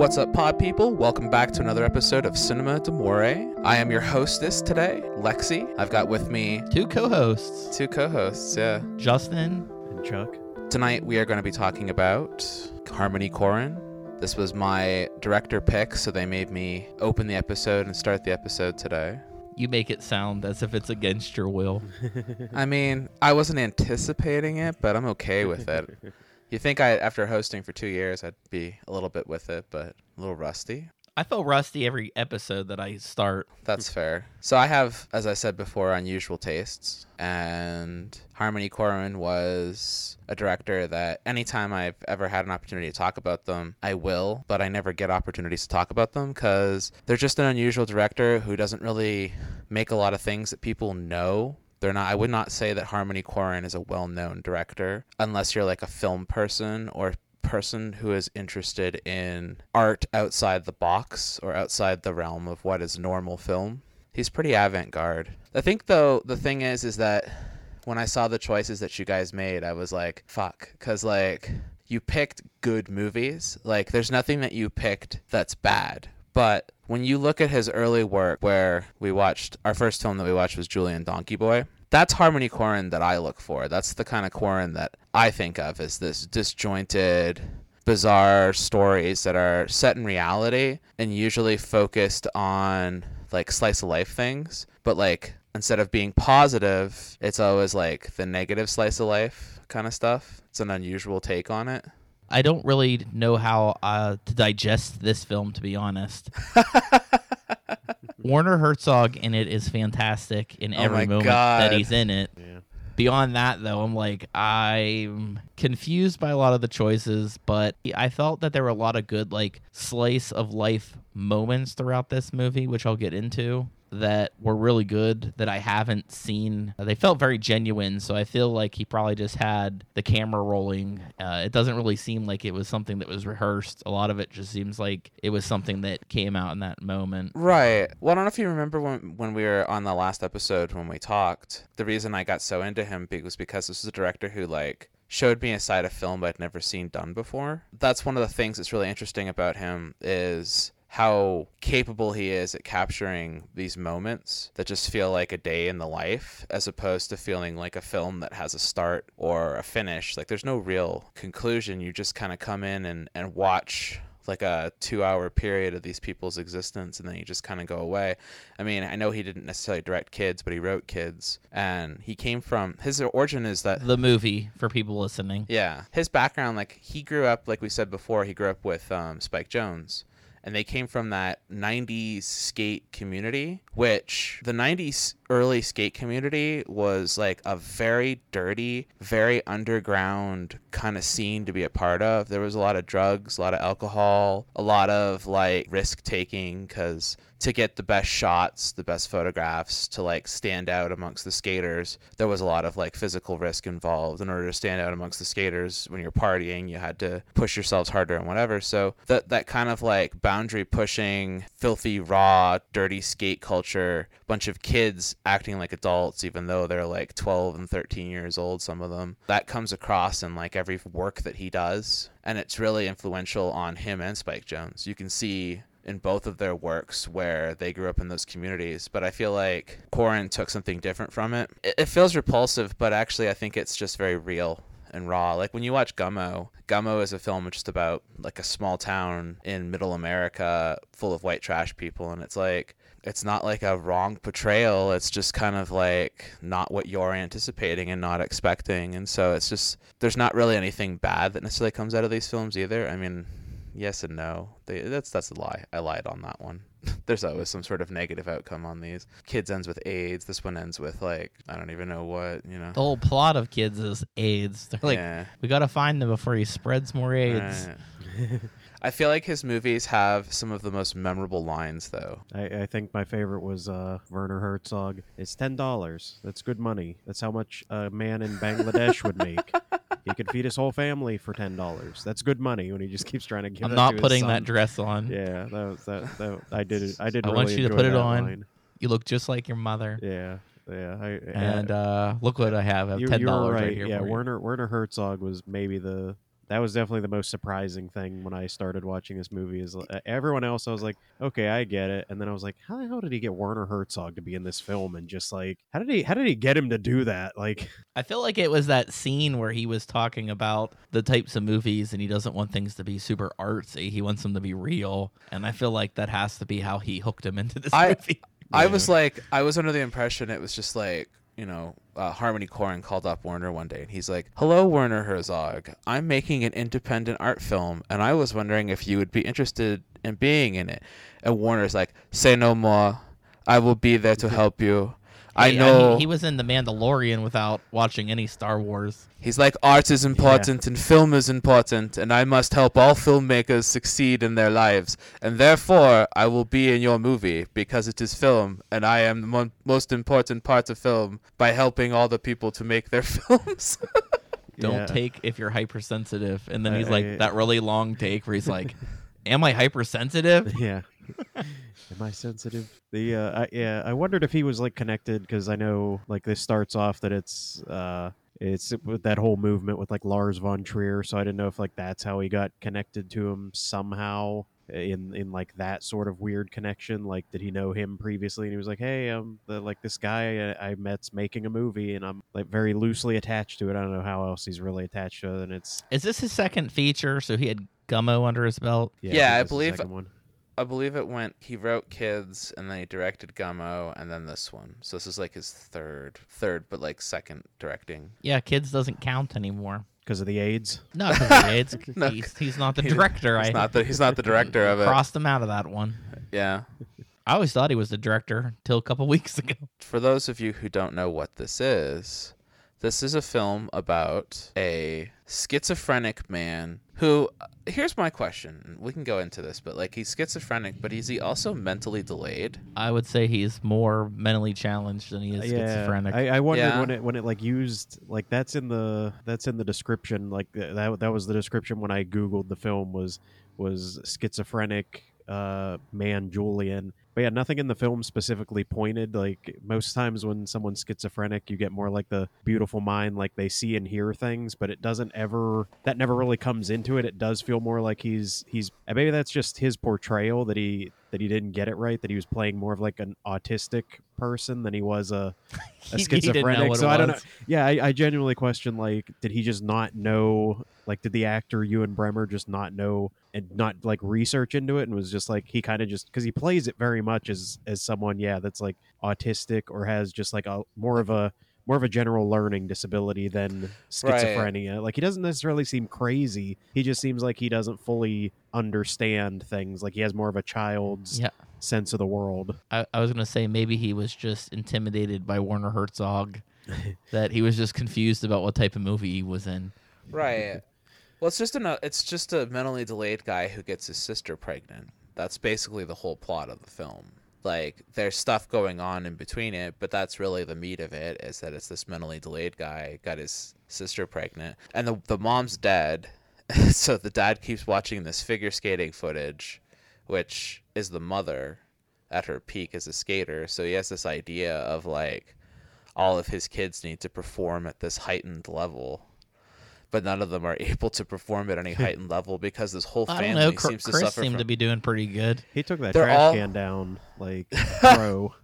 What's up, pod people? Welcome back to another episode of Cinema Demore. I am your hostess today, Lexi. I've got with me Two co-hosts, two co-hosts. Yeah. Justin. And Chuck. Tonight we are going to be talking about Harmony Korine. This was my director pick, so they made me open the episode and start the episode today. You make it sound as if it's against your will. I mean, I wasn't anticipating it, but I'm okay with it. You think I, after hosting for two years, I'd be a little bit with it, but a little rusty. I feel rusty every episode that I start. That's fair. So I have, as I said before, unusual tastes, and Harmony Korine was a director that anytime I've ever had an opportunity to talk about them, I will, but I never get opportunities to talk about them because they're just an unusual director who doesn't really make a lot of things that people know they're not i would not say that harmony korine is a well-known director unless you're like a film person or person who is interested in art outside the box or outside the realm of what is normal film. He's pretty avant-garde. I think though the thing is is that when i saw the choices that you guys made i was like fuck because like you picked good movies. Like there's nothing that you picked that's bad. But when you look at his early work, where we watched our first film that we watched was Julien Donkey Boy, that's Harmony Korine that I look for. That's the kind of Korine that I think of as this disjointed, bizarre stories that are set in reality and usually focused on like slice of life things, but like instead of being positive, it's always like the negative slice of life kind of stuff. It's an unusual take on it. I don't really know how uh, to digest this film, to be honest. Werner Herzog in it is fantastic in Oh every my moment God. that he's in it. Yeah. Beyond that, though, I'm like, I'm confused by a lot of the choices, but I felt that there were a lot of good, like, slice of life moments throughout this movie, which I'll get into, that were really good that I haven't seen. They felt very genuine, so I feel like he probably just had the camera rolling. Uh, it doesn't really seem like it was something that was rehearsed. A lot of it just seems like it was something that came out in that moment. Right. Well, I don't know if you remember when when we were on the last episode when we talked. The reason I got so into him was because this is a director who like showed me a side of film I'd never seen done before. That's one of the things that's really interesting about him is how capable he is at capturing these moments that just feel like a day in the life as opposed to feeling like a film that has a start or a finish like there's no real conclusion you just kind of come in and, and watch like a two hour period of these people's existence and then you just kind of go away i mean i know he didn't necessarily direct kids but he wrote kids and he came from his origin is that The movie, for people listening. yeah. His background, like he grew up, like we said before, he grew up with um, Spike Jonze. And they came from that 90s skate community, which the 90s early skate community was like a very dirty, very underground kind of scene to be a part of. There was a lot of drugs, a lot of alcohol, a lot of like risk taking because to get the best shots, the best photographs, to like stand out amongst the skaters, there was a lot of like physical risk involved. In order to stand out amongst the skaters when you're partying, you had to push yourselves harder and whatever. So that that kind of like boundary pushing, filthy, raw, dirty skate culture, bunch of kids acting like adults even though they're like 12 and 13 years old some of them. That comes across in like every work that he does and it's really influential on him and Spike Jonze. You can see in both of their works where they grew up in those communities. But I feel like Korine took something different from it. It, it feels repulsive, but actually I think it's just very real and raw. Like when you watch Gummo, Gummo is a film just about like a small town in middle America full of white trash people and it's like it's not like a wrong portrayal. It's just kind of like not what you're anticipating and not expecting. And so it's just there's not really anything bad that necessarily comes out of these films either. I mean, yes and no. They, that's that's a lie. I lied on that one. There's always some sort of negative outcome on these. Kids ends with AIDS. This one ends with like I don't even know what you know. The whole plot of kids is AIDS. They're like, yeah. we gotta find them before he spreads more AIDS. Right. I feel like his movies have some of the most memorable lines though. I, I think my favorite was uh, Werner Herzog. It's ten dollars. That's good money. That's how much a man in Bangladesh would make. He could feed his whole family for ten dollars. That's good money. When he just keeps trying to give. I'm that not to his putting son. that dress on. Yeah, that was that. that I did it. I did. I really want you to enjoy put it that on. line. You look just like your mother. Yeah, yeah. I, And uh, look what I have. I have you, ten you dollars right. right here. yeah, for you. Werner Werner Herzog was maybe the that was definitely the most surprising thing when I started watching this movie. Is uh, everyone else, I was like, okay, I get it, and then I was like, how the hell did he get Werner Herzog to be in this film? And just like, how did he, how did he get him to do that? Like, I feel like it was that scene where he was talking about the types of movies and he doesn't want things to be super artsy. He wants them to be real. And I feel like that has to be how he hooked him into this I- movie. I Yeah. was like, I was under the impression it was just like, you know, uh, Harmony Korine called up Werner one day and he's like, Hello, Werner Herzog. I'm making an independent art film and I was wondering if you would be interested in being in it. And Werner's like, Say no more. I will be there to help you. I Hey, know. he, he was in The Mandalorian without watching any Star Wars. He's like, art is important and film is important, and I must help all filmmakers succeed in their lives. And therefore, I will be in your movie because it is film, and I am the mo- most important part of film by helping all the people to make their films. Don't yeah. take if you're hypersensitive. And then I- he's like, I- that really long take where he's like, Am I hypersensitive? yeah. Am I sensitive? The uh, I, yeah, I wondered if he was like connected because I know like this starts off that it's uh it's with that whole movement with like Lars von Trier, so I didn't know if like that's how he got connected to him somehow in in like that sort of weird connection. Like, did he know him previously? And he was like, "Hey, um, the, like this guy I, I met's making a movie, and I'm like very loosely attached to it. I don't know how else he's really attached to it, and it's Is this his second feature? So he had Gummo under his belt? yeah, Yeah, I think the believe- second one. I believe it went, he wrote Kids, and then he directed Gummo, and then this one. So this is like his third, third, but like second directing. Yeah, kids doesn't count anymore. because of the AIDS. No, 'cause of the AIDS. No. he's, he's not the director. He's I not the, he's not the director of it. crossed him out of that one. Yeah. I always thought he was the director till a couple weeks ago. for those of you who don't know what this is, this is a film about a schizophrenic man who. Uh, here's my question. We can go into this, but like he's schizophrenic, but is he also mentally delayed? I would say he's more mentally challenged than he is uh, schizophrenic. I, I wondered Yeah. when it when it like used like that's in the that's in the description like that that was the description when I googled the film was was schizophrenic uh man Julian. But yeah, nothing in the film specifically pointed like most times when someone's schizophrenic you get more like the beautiful mind like they see and hear things but it doesn't ever that never really comes into it. It does feel more like he's he's and maybe that's just his portrayal that he that he didn't get it right that he was playing more of like an autistic person than he was a a He- he didn't know schizophrenic. so I don't know. Yeah, I, I genuinely question like, did he just not know? Like, did the actor Ewen Bremner just not know and not like research into it, and was just like he kind of just because he plays it very much as as someone, yeah, that's like autistic or has just like a more of a more of a general learning disability than schizophrenia. Like he doesn't necessarily seem crazy. He just seems like he doesn't fully understand things. Like he has more of a child's yeah, sense of the world. I, I was gonna say maybe he was just intimidated by Werner Herzog, that he was just confused about what type of movie he was in. Right. Well, it's just a uh, it's just a mentally delayed guy who gets his sister pregnant. That's basically the whole plot of the film. Like there's stuff going on in between it, but that's really the meat of it is that it's this mentally delayed guy got his sister pregnant and the the mom's dead. so the dad keeps watching this figure skating footage, which is the mother at her peak as a skater. So he has this idea of like all of his kids need to perform at this heightened level but none of them are able to perform at any heightened level because this whole I family don't know. Cr- seems to Chris suffer seemed from. to be doing pretty good. He took that They're trash all- can down like pro.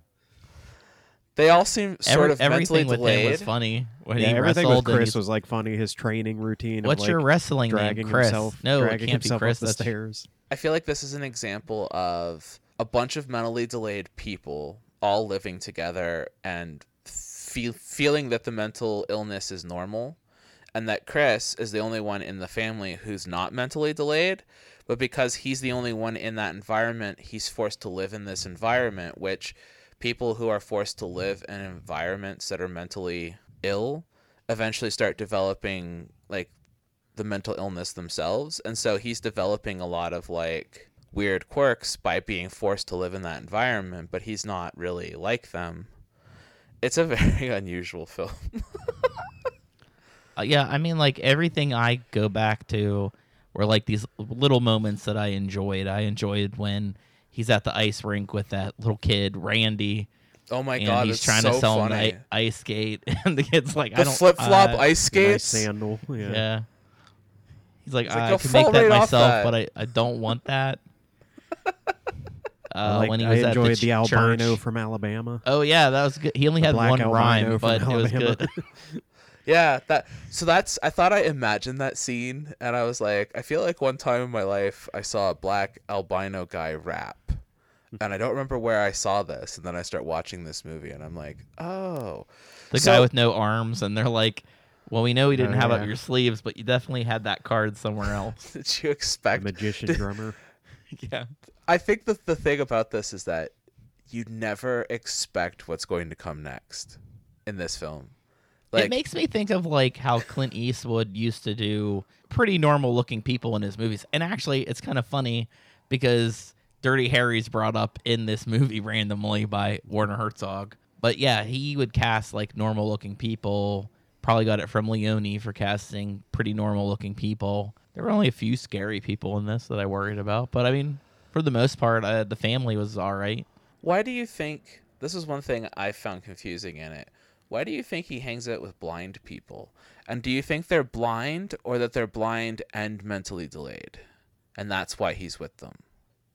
They all seem sort Every- of mentally everything with delayed. him was funny when yeah, he everything wrestled. with Chris was like funny. His training routine. What's of, your like, wrestling name, Chris? himself, no, it can't be Chris. up the That's stairs. I feel like this is an example of a bunch of mentally delayed people all living together and feel, feeling that the mental illness is normal and that Chris is the only one in the family who's not mentally delayed but because he's the only one in that environment he's forced to live in this environment which people who are forced to live in environments that are mentally ill eventually start developing like the mental illness themselves. And so he's developing a lot of like weird quirks by being forced to live in that environment but he's not really like them. It's a very unusual film Uh, yeah, I mean, like everything I go back to were like these little moments that I enjoyed. I enjoyed when he's at the ice rink with that little kid, Randy, oh my and god he's trying so to sell funny him the ice skate, and the kid's like, "I the don't flip-flop uh, ice skate skates sandal. Yeah. Yeah. He's like, He's like, I can make that right myself, that." but I, I don't want that. I, Uh, like- when he I was at enjoyed the, the, albino church. from Alabama. Oh yeah, that was good. He only The had one albino rhyme, from but it was Alabama. good. Yeah, that so that's I thought I imagined that scene and I was like, I feel like one time in my life I saw a black albino guy rap. And I don't remember where I saw this, and then I start watching this movie and I'm like, oh. the So- guy with no arms, and they're like, "Well, we know we didn't Oh, have yeah. up your sleeves, but you definitely had that card somewhere else." Did you A expect magician drummer. yeah, I think the the thing about this is that you never expect what's going to come next in this film. It makes me think of like how Clint Eastwood used to do pretty normal looking people in his movies, and actually, it's kind of funny because Dirty Harry's brought up in this movie randomly by Werner Herzog. But yeah, he would cast like normal looking people. Probably got it from Leone for casting pretty normal looking people. There were only a few scary people in this that I worried about, but I mean, for the most part, uh, the family was all right. Why do you think this is one thing I found confusing in it? Why do you think he hangs out with blind people? And do you think they're blind or that they're blind and mentally delayed? And that's why he's with them.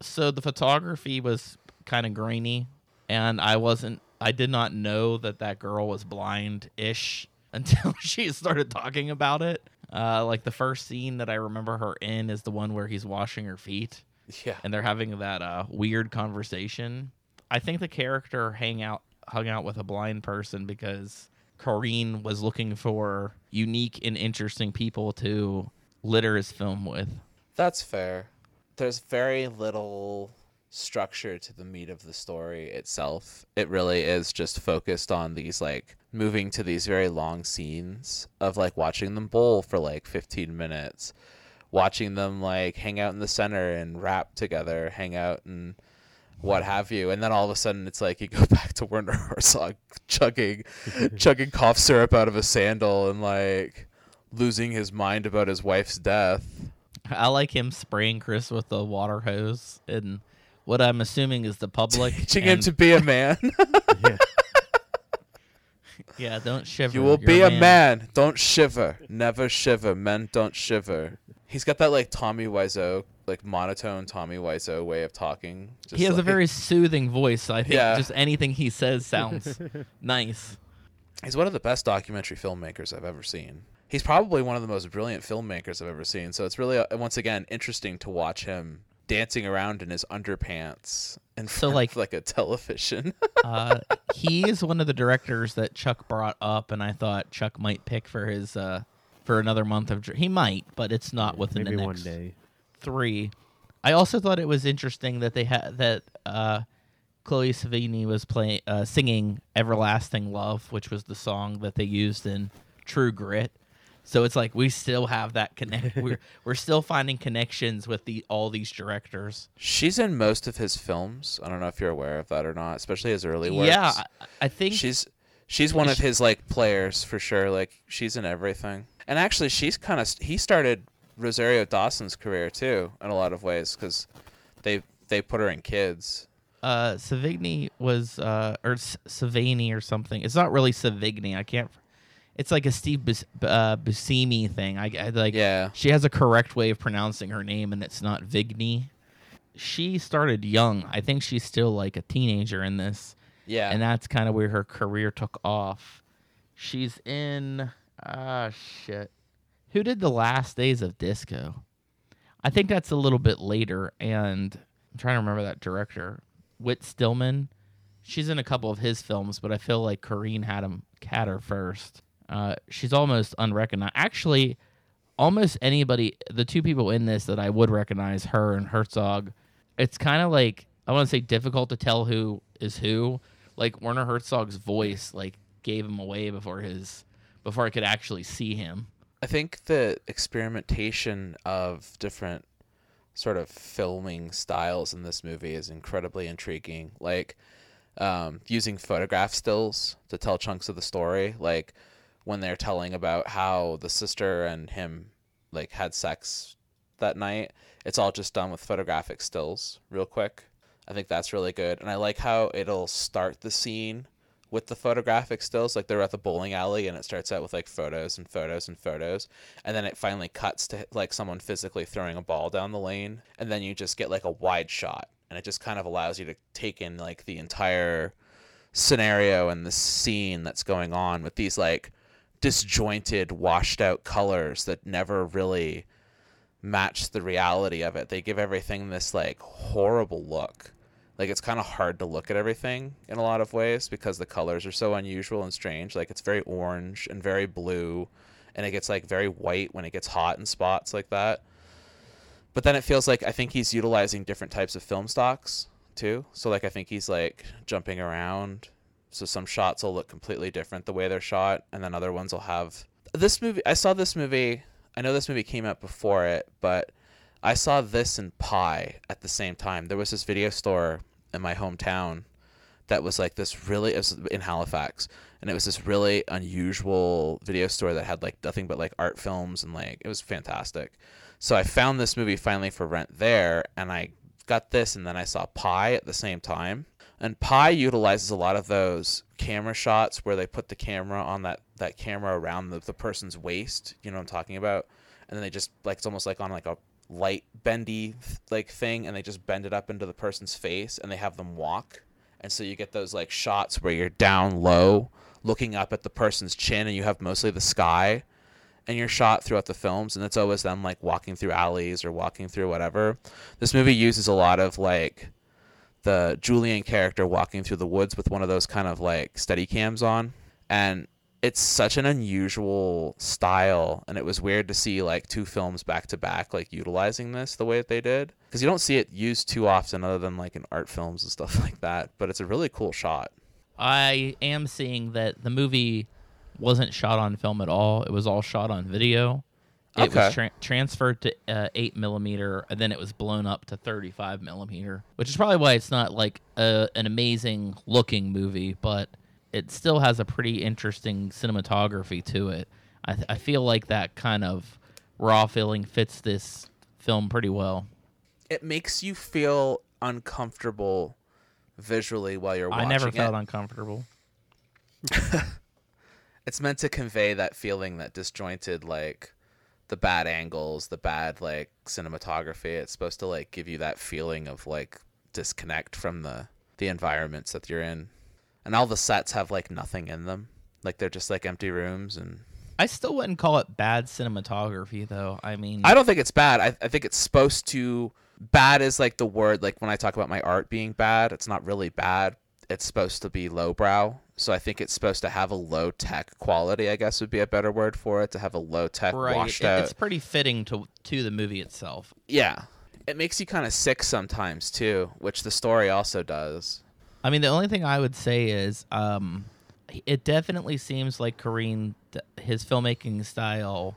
so the photography was kind of grainy and i wasn't i did not know that that girl was blind-ish until she started talking about it uh, like the first scene that i remember her in is the one where he's washing her feet Yeah. and they're having that uh, weird conversation i think the character hang out hung out with a blind person because Korine was looking for unique and interesting people to litter his film with That's fair. There's very little structure to the meat of the story itself. It really is just focused on these like moving to these very long scenes of like watching them bowl for like 15 minutes, watching them like hang out in the center and rap together, hang out and what have you. And then all of a sudden it's like you go back to Werner Herzog chugging chugging cough syrup out of a sandal and like losing his mind about his wife's death. I like him spraying Chris with the water hose and what I'm assuming is the public. teaching him to be a man. Yeah. yeah, don't shiver. you will You're be a man. Don't shiver. Never shiver. Men don't shiver. He's got that like Tommy Wiseau, like monotone Tommy Wiseau way of talking. Just He has a very soothing voice. I think Yeah. just anything he says sounds nice. He's one of the best documentary filmmakers I've ever seen. He's probably one of the most brilliant filmmakers I've ever seen. So it's really uh, once again interesting to watch him dancing around in his underpants and So, like- like a television. Uh, he is one of the directors that Chuck brought up, and I thought Chuck might pick for his uh, for another month of. dr- He might, but it's not within Maybe the one next day. three. I also thought it was interesting that they had that uh, Chloe Sevigny was playing uh, singing "Everlasting Love," which was the song that they used in True Grit. So it's like we still have that connect. we're we're still finding connections with the all these directors. She's in most of his films. I don't know if you're aware of that or not, especially his early works. Yeah, I, I think she's she's one of his like players for sure. Like she's in everything. And actually, she's kind of he started Rosario Dawson's career too in a lot of ways because they they put her in kids. uh, Savigny was uh, or Savigny or something. It's not really Savigny. I can't. It's like a Steve Bus- uh, Buscemi thing. I, I like. Yeah. She has a correct way of pronouncing her name, and it's not Vigny. She started young. I think she's still like a teenager in this, Yeah, and that's kind of where her career took off. She's in ah shit. Who did the last days of disco? I think that's a little bit later, and I'm trying to remember that director, Whit Stillman. She's in a couple of his films, but I feel like Korine had him her first. Uh, she's almost unrecognized. Actually, almost anybody, the two people in this that I would recognize, her and Herzog. It's kind of like I want to say difficult to tell who is who. Like Werner Herzog's voice, like gave him away before his before I could actually see him. I think the experimentation of different sort of filming styles in this movie is incredibly intriguing. Like um, using photograph stills to tell chunks of the story, like when they're telling about how the sister and him like had sex that night. It's all just done with photographic stills, real quick. I think that's really good, and I like how it'll start the scene with the photographic stills. Like they're at the bowling alley and it starts out with like photos and photos and photos. And then it finally cuts to like someone physically throwing a ball down the lane. And then you just get like a wide shot. And it just kind of allows you to take in like the entire scenario and the scene that's going on with these like disjointed, washed out colors that never really match the reality of it. They give everything this like horrible look. Like it's kind of hard to look at everything in a lot of ways because the colors are so unusual and strange. Like it's very orange and very blue and it gets like very white when it gets hot in spots like that. But then it feels like I think he's utilizing different types of film stocks too. So like I think he's like jumping around. So some shots will look completely different the way they're shot and then other ones will have this movie I saw this movie I know this movie came out before it, but I saw this and Pi at the same time. There was this video store in my hometown that was like this really it was in Halifax and it was this really unusual video store that had like nothing but like art films and like it was fantastic. So I found this movie finally for rent there and I got this and then I saw Pi at the same time. And Pi utilizes a lot of those camera shots where they put the camera on that, that camera around the, the person's waist, you know what I'm talking about? And then they just like it's almost like on like a light bendy like thing and they just bend it up into the person's face and they have them walk. And so you get those like shots where you're down low looking up at the person's chin and you have mostly the sky and you're shot throughout the films and it's always them like walking through alleys or walking through whatever. This movie uses a lot of like the Julian character walking through the woods with one of those kind of like steady cams on and it's such an unusual style and it was weird to see like two films back to back like utilizing this the way that they did because you don't see it used too often other than like in art films and stuff like that but it's a really cool shot I am seeing that the movie wasn't shot on film at all. It was all shot on video. It Okay. was tra- transferred to uh, eight millimeter, and then it was blown up to thirty-five millimeter, which is probably why it's not like a, an amazing looking movie, but it still has a pretty interesting cinematography to it. I, th- I feel like that kind of raw feeling fits this film pretty well. it makes you feel uncomfortable visually while you're watching I never it. felt uncomfortable. it's meant to convey that feeling that disjointed like the bad angles the bad like cinematography it's supposed to like give you that feeling of like disconnect from the the environments that you're in and all the sets have like nothing in them like they're just like empty rooms and I still wouldn't call it bad cinematography, though. I mean, I don't think it's bad. I, I think it's supposed to. Bad is like the word. Like when I talk about my art being bad, it's not really bad. It's supposed to be lowbrow. So I think it's supposed to have a low tech quality. I guess would be a better word for it. To have a low tech, right. washed it- out. It's pretty fitting to to the movie itself. Yeah, it makes you kind of sick sometimes too, which the story also does. I mean, the only thing I would say is, um, it definitely seems like Kareem, his filmmaking style.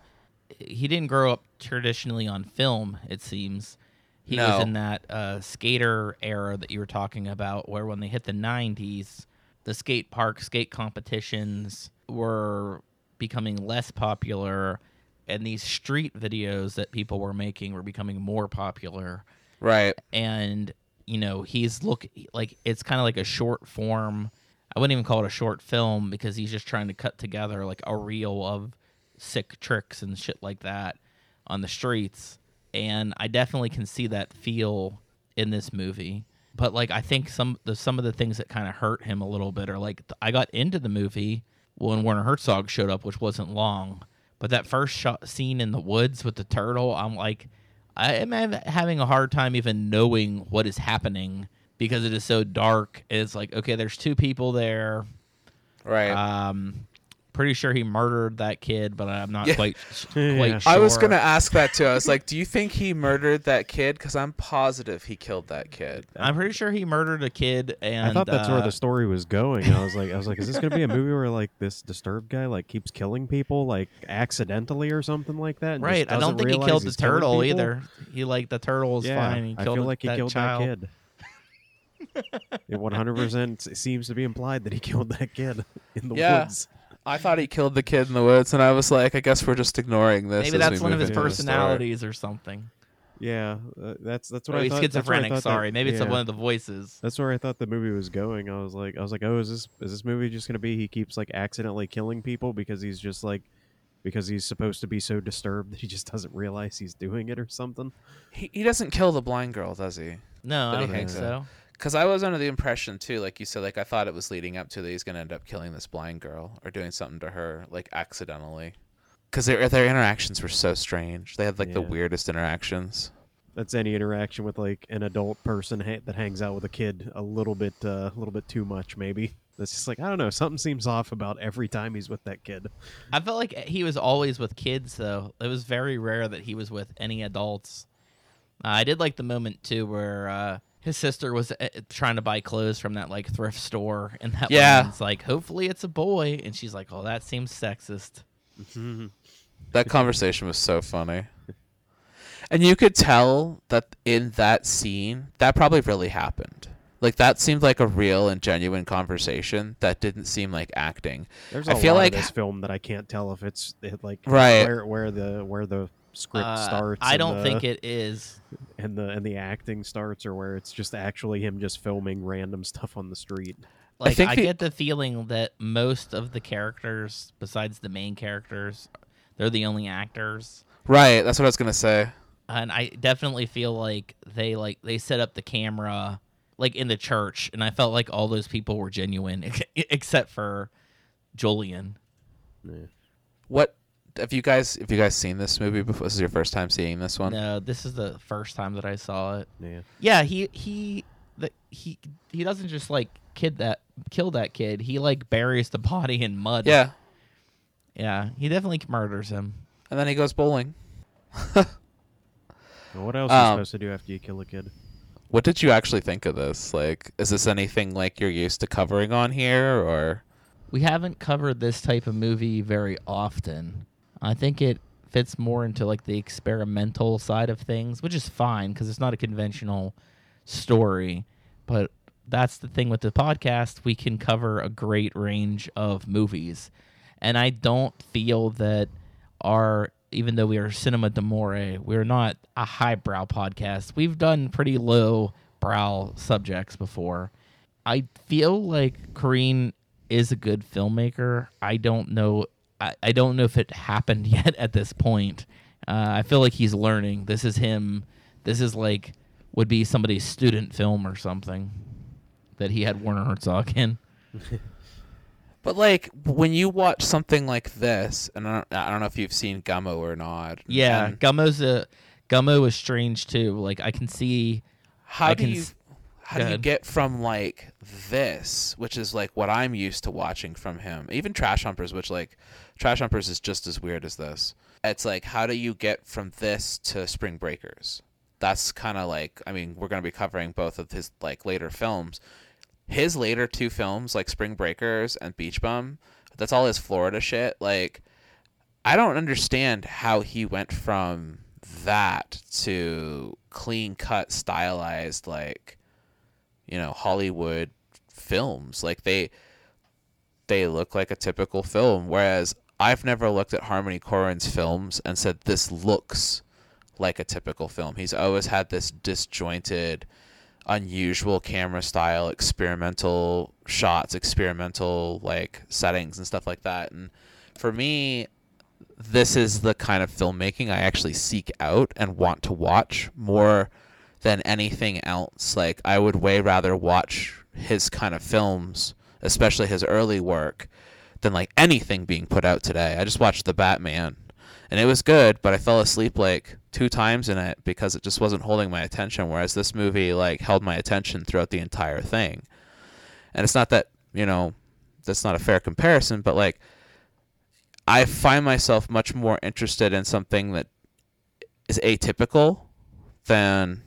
He didn't grow up traditionally on film. It seems he No. was in that uh, skater era that you were talking about, where when they hit the '90s, the skate park skate competitions were becoming less popular, and these street videos that people were making were becoming more popular Right. and you know he's look like it's kind of like a short form i wouldn't even call it a short film because he's just trying to cut together like a reel of sick tricks and shit like that on the streets. And i definitely can see that feel in this movie. But like i think some the some of the things that kind of hurt him a little bit are like i got into the movie when werner herzog showed up which wasn't long. But that first shot scene in the woods with the turtle i'm like I am having a hard time even knowing what is happening because it is so dark. It's like, okay, there's two people there. Right. Um, pretty sure he murdered that kid, but I'm not Yeah. quite Yeah. quite sure. I was gonna ask that too. I was like, "Do you think he murdered that kid?" Because I'm positive he killed that kid. I'm pretty sure he murdered a kid, and I thought that's uh, where the story was going. I was like, I was like, is this gonna be a movie where like this disturbed guy like keeps killing people like accidentally or something like that? and right. I don't think he killed the turtle either. He like the turtle is yeah, fine. He I killed feel like he that killed child. that kid. it 100 percent seems to be implied that he killed that kid in the Yeah. woods. I thought he killed the kid in the woods, and I was like, "I guess we're just ignoring this." Maybe as that's we one of move his into the story. personalities or something. Yeah, uh, that's that's what Or I he's thought. that's where I schizophrenic. thought that- sorry, maybe it's yeah. one of the voices. That's where I thought the movie was going. I was like, I was like, oh, is this is this movie just gonna be he keeps like accidentally killing people because he's just like because he's supposed to be so disturbed that he just doesn't realize he's doing it or something. He, he doesn't kill the blind girl, does he? No, But I he don't think hangs so. Because I was under the impression too, like you said, like I thought it was leading up to that he's gonna end up killing this blind girl or doing something to her, like accidentally. Because their their interactions were so strange. They had like the weirdest interactions. That's any interaction with like an adult person ha- that hangs out with a kid a little bit, uh, a little bit too much, maybe. That's just like I don't know. Something seems off about every time he's with that kid. I felt like he was always with kids, though. It was very rare that he was with any adults. Uh, I did like the moment too where uh, his sister was uh, trying to buy clothes from that like thrift store, and that Yeah. woman's like, "Hopefully it's a boy," and she's like, "Oh, that seems sexist." That conversation was so funny. And you could tell that in that scene, that probably really happened. Like that seemed like a real and genuine conversation. That didn't seem like acting. There's I a feel lot like of this film that I can't tell if it's it, like Right. where where the where the script Uh, starts. I don't the- think it is. and the and the acting starts, or where it's just actually him just filming random stuff on the street. I Like I, think the- get the feeling that most of the characters, besides the main characters, they're the only actors. Right. That's what I was gonna say. and I definitely feel like they like they set up the camera like in the church, and I felt like all those people were genuine, except for Julian. Yeah. What have you guys? Have you guys seen this movie before? This is your first time seeing this one. No, this is the first time that I saw it. Yeah. Yeah, he he the, he he doesn't just like kid that kill that kid. He like buries the body in mud. Yeah. yeah, he definitely murders him. And then he goes bowling. Well, what else are you Um, supposed to do after you kill a kid? What did you actually think of this? Like, is this anything like you're used to covering on here, or We haven't covered this type of movie very often. I think it fits more into like the experimental side of things, which is fine because it's not a conventional story. But that's the thing with the podcast, we can cover a great range of movies. And I don't feel that our even though we are cinema d'amore, we're not a highbrow podcast. We've done pretty low brow subjects before. I feel like Korine is a good filmmaker. I don't know. I, I don't know if it happened yet at this point. Uh, I feel like he's learning. This is him. This is like would be somebody's student film or something that he had Werner Herzog in. but like when you watch something like this, and I don't, I don't know if you've seen Gummo or not. Yeah, and Gummo's a Gummo is strange too. Like I can see. how I do can you s- how do you get from like this, which is like what I'm used to watching from him, even Trash Humpers, which like Trash Humpers is just as weird as this. It's like how do you get from this to Spring Breakers? That's kind of like I mean we're gonna be covering both of his like later films. His later two films like Spring Breakers and Beach Bum, that's all his Florida shit. Like I don't understand how he went from that to clean cut stylized like you know Hollywood films like they they look like a typical film whereas I've never looked at Harmony Korman's films and said this looks like a typical film. He's always had this disjointed unusual camera style, experimental shots, experimental like settings and stuff like that. And for me this is the kind of filmmaking I actually seek out and want to watch more than anything else. Like I would way rather watch his kind of films, especially his early work, than like anything being put out today. I just watched The Batman and it was good, but I fell asleep like two times in it because it just wasn't holding my attention whereas this movie like held my attention throughout the entire thing. And it's not that, you know, that's not a fair comparison, but like I find myself much more interested in something that is atypical than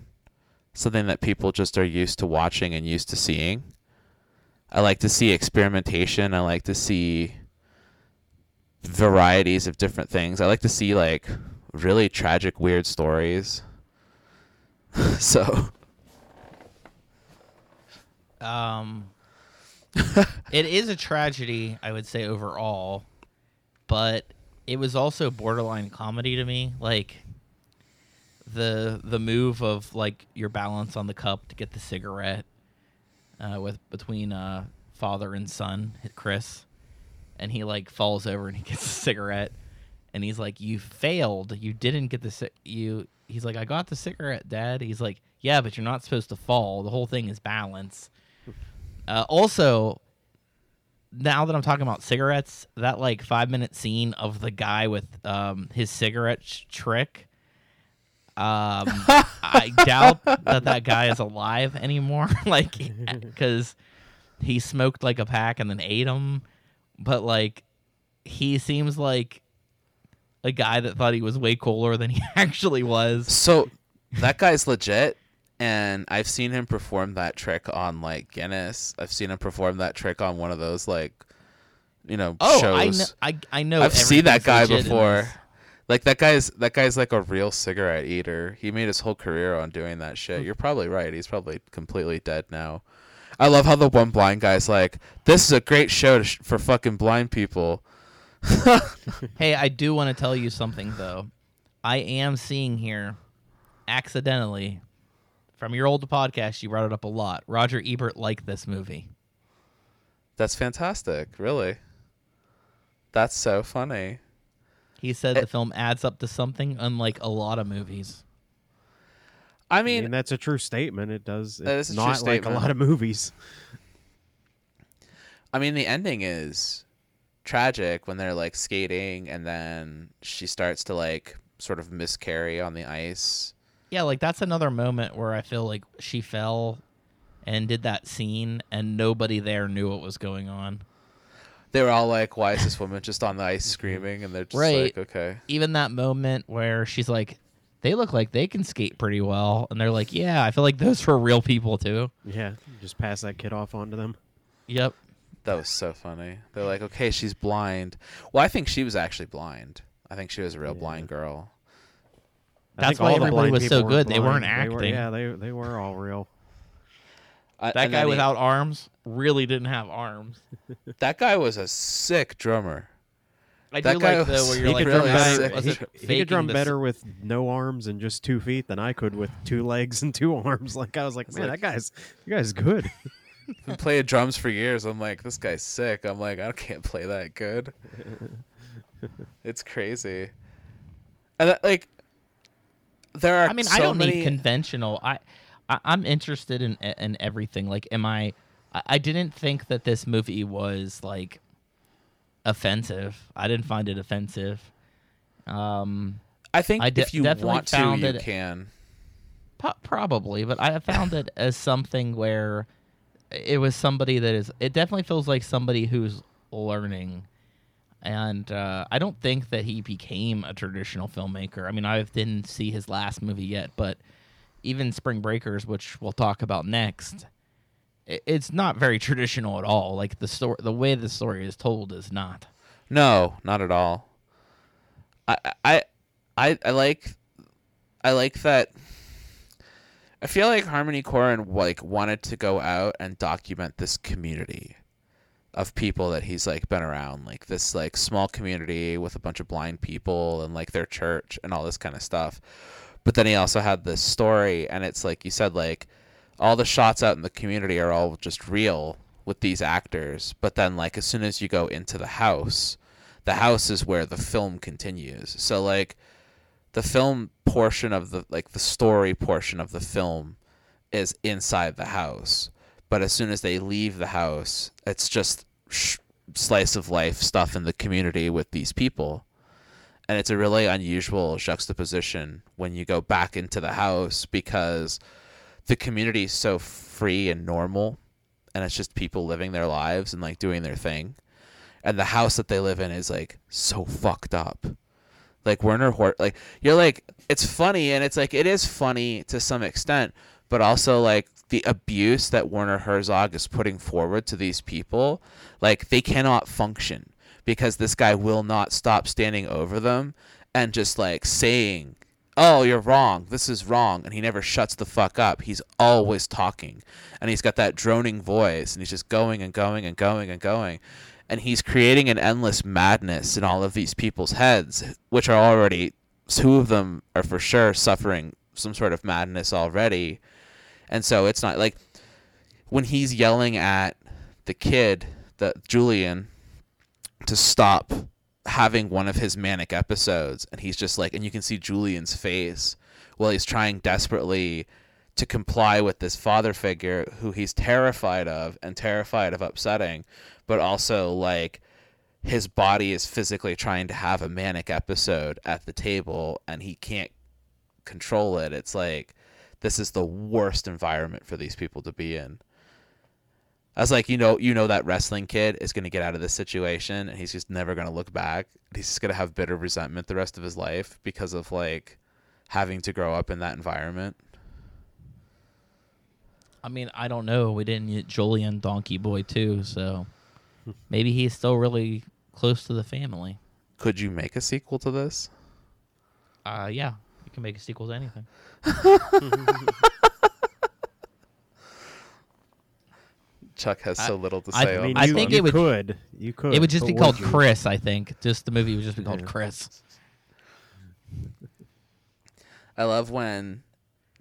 something that people just are used to watching and used to seeing. I like to see experimentation. I like to see varieties of different things. I like to see like really tragic, weird stories. so Um, it is a tragedy, I would say overall, but it was also borderline comedy to me. Like the the move of like your balance on the cup to get the cigarette uh, with between uh, father and son, Chris, and he like falls over and he gets a cigarette, and he's like, "You failed. You didn't get the ci- you." He's like, "I got the cigarette, Dad." He's like, "Yeah, but you're not supposed to fall. The whole thing is balance." Uh, also, now that I'm talking about cigarettes, that like five minute scene of the guy with um, his cigarette sh- trick. Um, I doubt that that guy is alive anymore. like, because he smoked like a pack and then ate them. But like, he seems like a guy that thought he was way cooler than he actually was. So that guy's legit, and I've seen him perform that trick on like Guinness. I've seen him perform that trick on one of those like, you know, Oh, shows. I know. I, I know. I've seen that guy legit in before. Like that guy's that guy's like a real cigarette eater. He made his whole career on doing that Hmm. shit. You're probably right. He's probably completely dead now. I love how the one blind guy's like, "This is a great show to sh- for fucking blind people." Hey, I do want to tell you something though. I am seeing here, accidentally, from your old podcast, you brought it up a lot. Roger Ebert liked this movie. That's fantastic. Really. That's so funny. He said Eh. the film adds up to something unlike a lot of movies. I I mean, mean, that's a true statement. It does. It's is a not like a lot of movies. I mean, the ending is tragic when they're like skating and then she starts to like sort of miscarry on the ice. Yeah, like that's another moment where I feel like she fell and did that scene and nobody there knew what was going on. They were all like, "Why is this woman just on the ice screaming?" And they're just Right. like, "Okay." Even that moment where she's like, they look like they can skate pretty well. And they're like, yeah, I feel like those were real people too. Yeah, just pass that kid off onto them. Yep. That was so funny. They're like, "Okay, she's blind." Well, I think she was actually blind. I think she was a real Yeah. blind girl. I That's why everybody was so people good. They weren't blind. acting. yeah, they they were all real. I- That guy then he- without arms really didn't have arms. that guy was a sick drummer. I That do guy like though where you're He like, could really drum was is better. He, he could drum the- better with no arms and just two feet than I could with two legs and two arms. Like I was like, man, that guy's that guy's good. Been playing drums for years. I'm like, this guy's sick. I'm like, I can't play that good. it's crazy. And that, like, there are. I mean, so I don't many... need conventional. I, I I'm interested in in everything. Like, am I? I- didn't think that this movie was like offensive. I didn't find it offensive. Um, I think I de- if you want to, you it- can. po- probably, but I found it as something where it was somebody that is. It definitely feels like somebody who's learning. And uh, I don't think that he became a traditional filmmaker. I mean, I didn't see his last movie yet, but even Spring Breakers, which we'll talk about next, it's not very traditional at all. Like the story, the way the story is told is not. No, not at all. I I I I like I like that I feel like Harmony Korine like wanted to go out and document this community of people that he's like been around, like this like small community with a bunch of blind people and like their church and all this kind of stuff. But then he also had this story and it's like you said like all the shots out in the community are all just real with these actors, but then like as soon as you go into the house, the house is where the film continues. So like the film portion of the like the story portion of the film is inside the house. But as soon as they leave the house, it's just sh- slice of life stuff in the community with these people. And it's a really unusual juxtaposition when you go back into the house because the community is so free and normal and it's just people living their lives and like doing their thing and the house that they live in is like so fucked up. Like Werner Hort, like you're like it's funny and it's like it is funny to some extent, but also like the abuse that Werner Herzog is putting forward to these people, like they cannot function because this guy will not stop standing over them and just like saying oh, you're wrong. This is wrong. And he never shuts the fuck up. He's always talking. And he's got that droning voice and he's just going and going and going and going. And he's creating an endless madness in all of these people's heads, which are already, two of them are for sure suffering some sort of madness already. And so it's not like when he's yelling at the kid, the Julian, to stop having one of his manic episodes and he's just like and you can see Julien's face while he's trying desperately to comply with this father figure who he's terrified of and terrified of upsetting but also like his body is physically trying to have a manic episode at the table and he can't control it. It's like this is the worst environment for these people to be in I was like, you know, you know that wrestling kid is going to get out of this situation, and he's just never going to look back. He's just going to have bitter resentment the rest of his life because of like having to grow up in that environment. I mean, I don't know. We didn't get Julien Donkey Boy too, so maybe he's still really close to the family. Could you make a sequel to this? Uh, yeah, you can make a sequel to anything. Chuck has so little to I- say I on I mean, I think you it would- could. You could. it would just but be called you? Chris. I think just the movie would just be called Yeah. Chris. I love when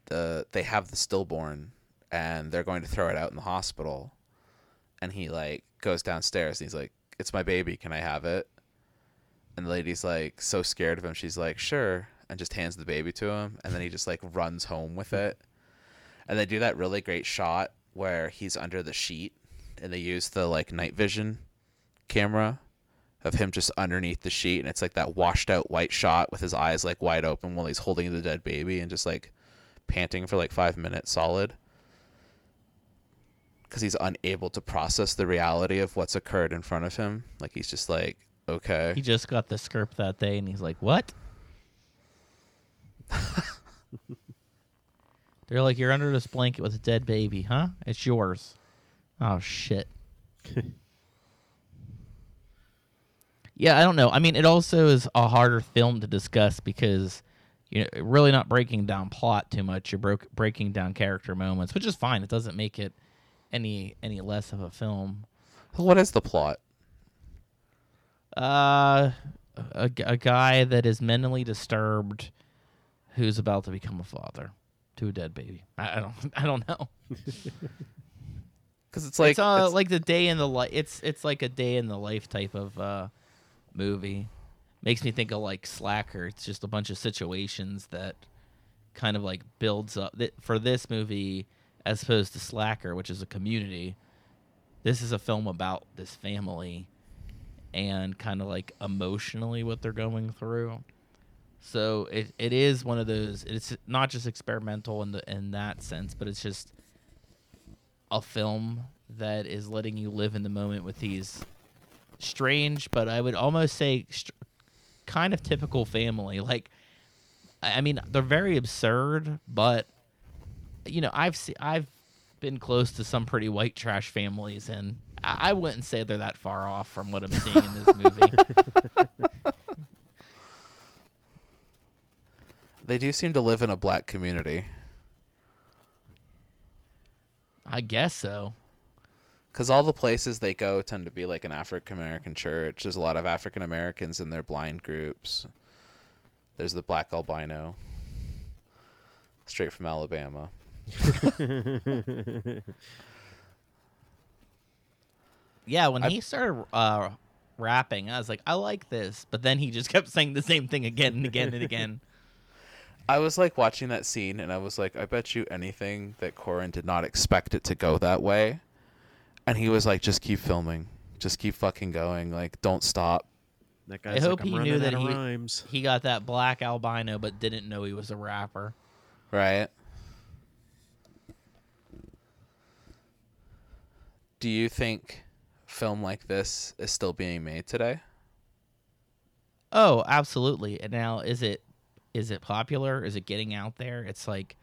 the they have the stillborn and they're going to throw it out in the hospital, and he like goes downstairs and he's like, "It's my baby. Can I have it?" And the lady's like so scared of him, she's like, "Sure," and just hands the baby to him, and then he just like runs home with it. And they do that really great shot where he's under the sheet, and they use the like night vision camera of him just underneath the sheet and it's like that washed out white shot with his eyes like wide open while he's holding the dead baby and just like panting for like five minutes solid. Because he's unable to process the reality of what's occurred in front of him. Like he's just like okay. He just got the script that day, and he's like, "What?" They're like, "You're under this blanket with a dead baby, huh? It's yours." Oh shit. yeah, I don't know. I mean, it also is a harder film to discuss because you know, really not breaking down plot too much. You're broke breaking down character moments, which is fine. It doesn't make it any any less of a film. what is the plot Uh, a, a guy that is mentally disturbed, who's about to become a father to a dead baby. I, I don't. I don't know. because it's like it's, uh, it's- like the day in the life. It's it's like a day in the life type of uh, movie. Makes me think of like Slacker. It's just a bunch of situations that kind of like builds up. Th- For this movie, as opposed to Slacker, which is a community, this is a film about this family and kind of like emotionally what they're going through. So it, it is one of those. It's not just experimental in the in that sense, but it's just a film that is letting you live in the moment with these strange, but I would almost say str- kind of typical family. Like, I mean, they're very absurd, but you know, I've se- I've been close to some pretty white trash families, and I, I wouldn't say they're that far off from what I'm seeing in this movie. they do seem to live in a black community I guess so. because all the places they go tend to be like an African American church. There's a lot of African Americans in their blind groups. There's the black albino, straight from Alabama. Yeah, when I- he started uh, rapping, I was like, I like this, but then he just kept saying the same thing again and again and again. I was like watching that scene, and I was like, I bet you anything that Korine did not expect it to go that way. And he was like, just keep filming, just keep fucking going, like don't stop. That guy's hope like, I'm he knew that he- rhymes. He got that black albino, but didn't know he was a rapper. Right? Do you think film like this is still being made today? Oh, absolutely. And now, is it is it popular? Is it getting out there? It's like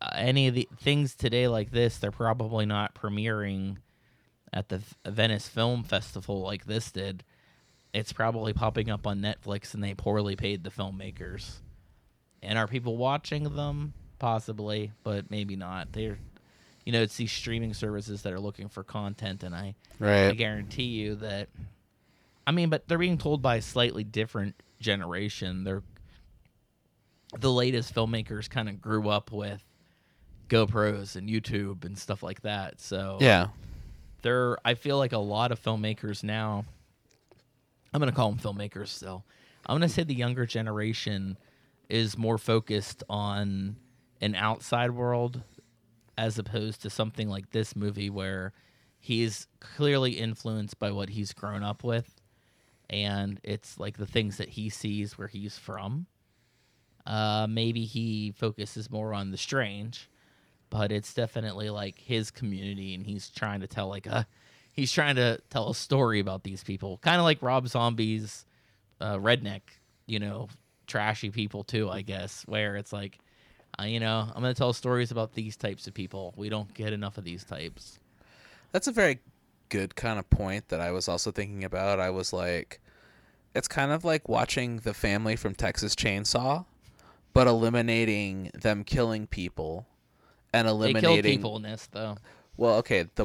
uh, any of the things today like this, they're probably not premiering at the Venice Film Festival like this did. It's probably popping up on Netflix, and they poorly paid the filmmakers. And are people watching them? Possibly, but maybe not. They're, you know, it's these streaming services that are looking for content, and I right. I guarantee you that. I mean, but they're being told by a slightly different generation. They're the latest filmmakers kind of grew up with GoPros and YouTube and stuff like that. So Yeah. there I feel like a lot of filmmakers now I'm going to call them filmmakers still. I'm going to say the younger generation is more focused on an outside world as opposed to something like this movie where he's clearly influenced by what he's grown up with and it's like the things that he sees where he's from. Uh, maybe he focuses more on the strange, but it's definitely like his community, and he's trying to tell like a he's trying to tell a story about these people, kind of like Rob Zombie's uh, redneck, you know, trashy people too. I guess where it's like, uh, you know, I'm gonna tell stories about these types of people. We don't get enough of these types. That's a very good kind of point that I was also thinking about. I was like, it's kind of like watching the family from Texas Chainsaw, but eliminating them killing people and They eliminating kill people in this though. well, okay, the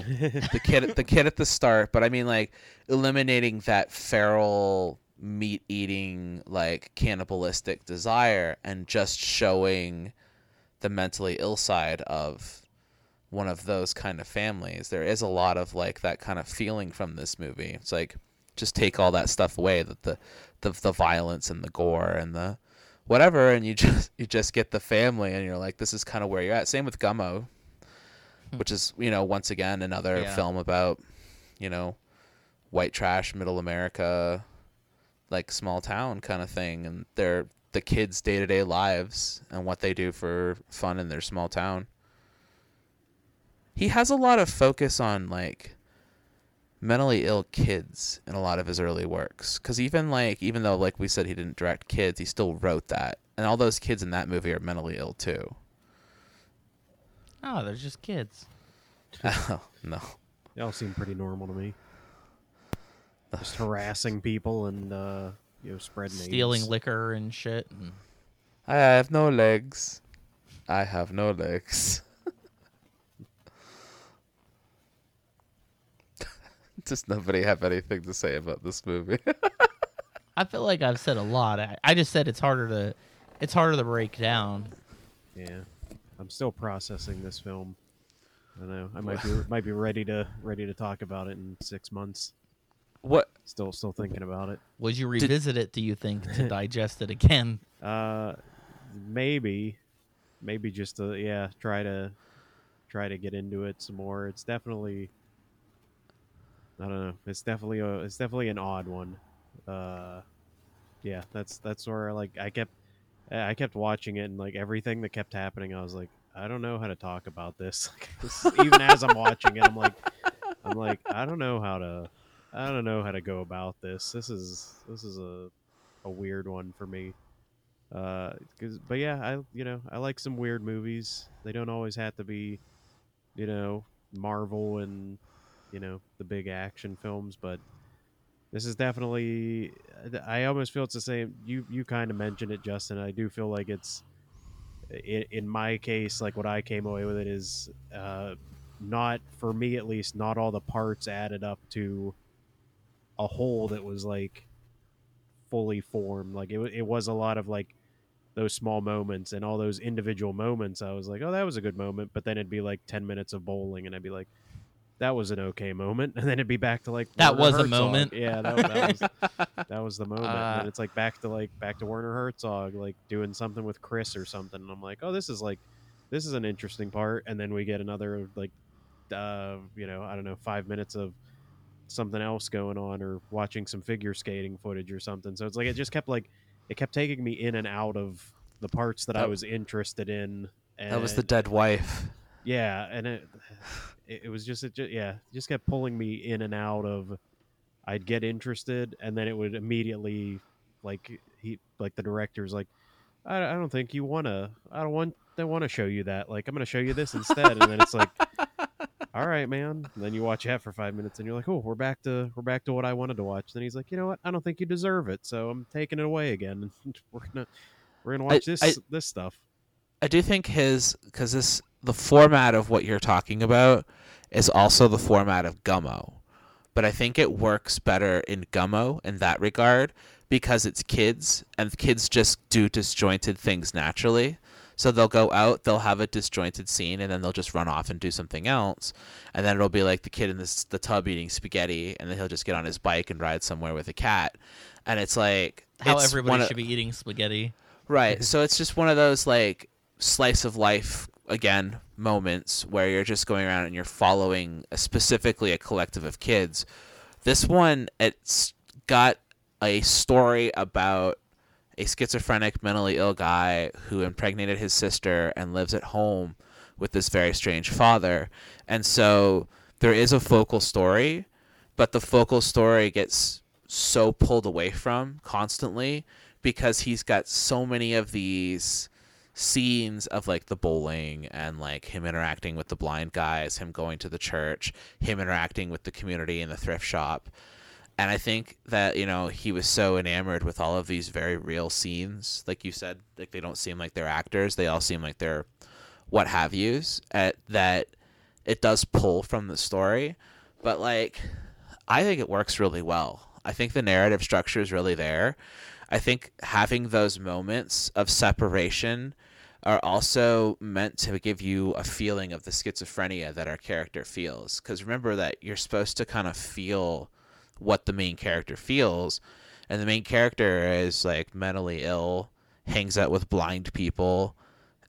the kid the kid at the start, but I mean like eliminating that feral meat eating like cannibalistic desire and just showing the mentally ill side of one of those kind of families. There is a lot of like that kind of feeling from this movie. It's like just take all that stuff away that the the the violence and the gore and the whatever and you just you just get the family and you're like this is kind of where you're at. Same with Gummo hmm. which is you know once again another Yeah. film about you know white trash middle america like small town kind of thing and their the kids day-to-day lives and what they do for fun in their small town he has a lot of focus on like mentally ill kids in a lot of his early works because even like even though like we said he didn't direct kids he still wrote that and all those kids in that movie are mentally ill too Oh, they're just kids. oh no They all seem pretty normal to me. Just harassing people and uh, you know spreading Stealing AIDS. liquor and shit. And I have no legs. I have no legs. Does nobody have anything to say about this movie? I feel like I've said a lot. I, I just said it's harder to it's harder to break down. Yeah, I'm still processing this film. I don't know. I might be might be ready to ready to talk about it in six months. what? Still still thinking about it. Would you revisit it? Do you think to digest it again? Uh, maybe, maybe just to yeah try to try to get into it some more. It's definitely I don't know. It's definitely a it's definitely an odd one. Uh, yeah, that's that's where like I kept I kept watching it and like everything that kept happening, I was like, I don't know how to talk about this. Even as I'm watching it, I'm like, I'm like, I don't know how to, I don't know how to go about this. This is this is a a weird one for me. Uh, 'cause- but yeah, I you know I like some weird movies. They don't always have to be, you know, Marvel and you know the big action films, but this is definitely. I almost feel it's the same. You you kind of mentioned it, Justin. I do feel like it's in, in my case, like what I came away with it is uh, not for me at least. Not all the parts added up to a whole that was like fully formed. Like it, it was a lot of like those small moments and all those individual moments. I was like, oh, that was a good moment. But then it'd be like ten minutes of bowling, and I'd be like, that was an okay moment. And then it'd be back to like That Werner was a moment. Yeah, that, that was that was the moment. and Uh, then it's like back to like back to Werner Herzog, like doing something with Chris or something. And I'm like, oh, this is like this is an interesting part. And then we get another like uh, you know, I don't know, five minutes of something else going on or watching some figure skating footage or something. So it's like it just kept like it kept taking me in and out of the parts that I was interested in. And That was the dead wife. Yeah, and it it, was just it just, yeah, just kept pulling me in and out of. I'd get interested, and then it would immediately, like he, like the director's like, I, I don't think you want to. I don't want. They want to show you that. Like I'm going to show you this instead, and then it's like, all right, man. And then you watch that for five minutes, and you're like, oh, we're back to we're back to what I wanted to watch. Then he's like, you know what? I don't think you deserve it, so I'm taking it away again. we're gonna we're gonna I- watch this I- this stuff. I do think his because this the format of what you're talking about is also the format of Gummo, but I think it works better in Gummo in that regard because it's kids and kids just do disjointed things naturally. So they'll go out, they'll have a disjointed scene, and then they'll just run off and do something else. And then it'll be like the kid in this, the tub eating spaghetti, and then he'll just get on his bike and ride somewhere with a cat. And it's like How it's everybody one of- should be eating spaghetti. Right. So it's just one of those like slice of life again moments where you're just going around and you're following a, specifically a collective of kids. This one it's got a story about a schizophrenic mentally ill guy who impregnated his sister and lives at home with this very strange father. And so there is a focal story, but the focal story gets so pulled away from constantly because he's got so many of these scenes of like the bowling and like him interacting with the blind guys, him going to the church, him interacting with the community in the thrift shop. And I think that, you know, he was so enamored with all of these very real scenes. Like you said, like they don't seem like they're actors. They all seem like they're what have yous at that it does pull from the story. But like I think it works really well. I think the narrative structure is really there. I think having those moments of separation are also meant to give you a feeling of the schizophrenia that our character feels. Because remember that you're supposed to kind of feel what the main character feels. And the main character is like mentally ill, hangs out with blind people,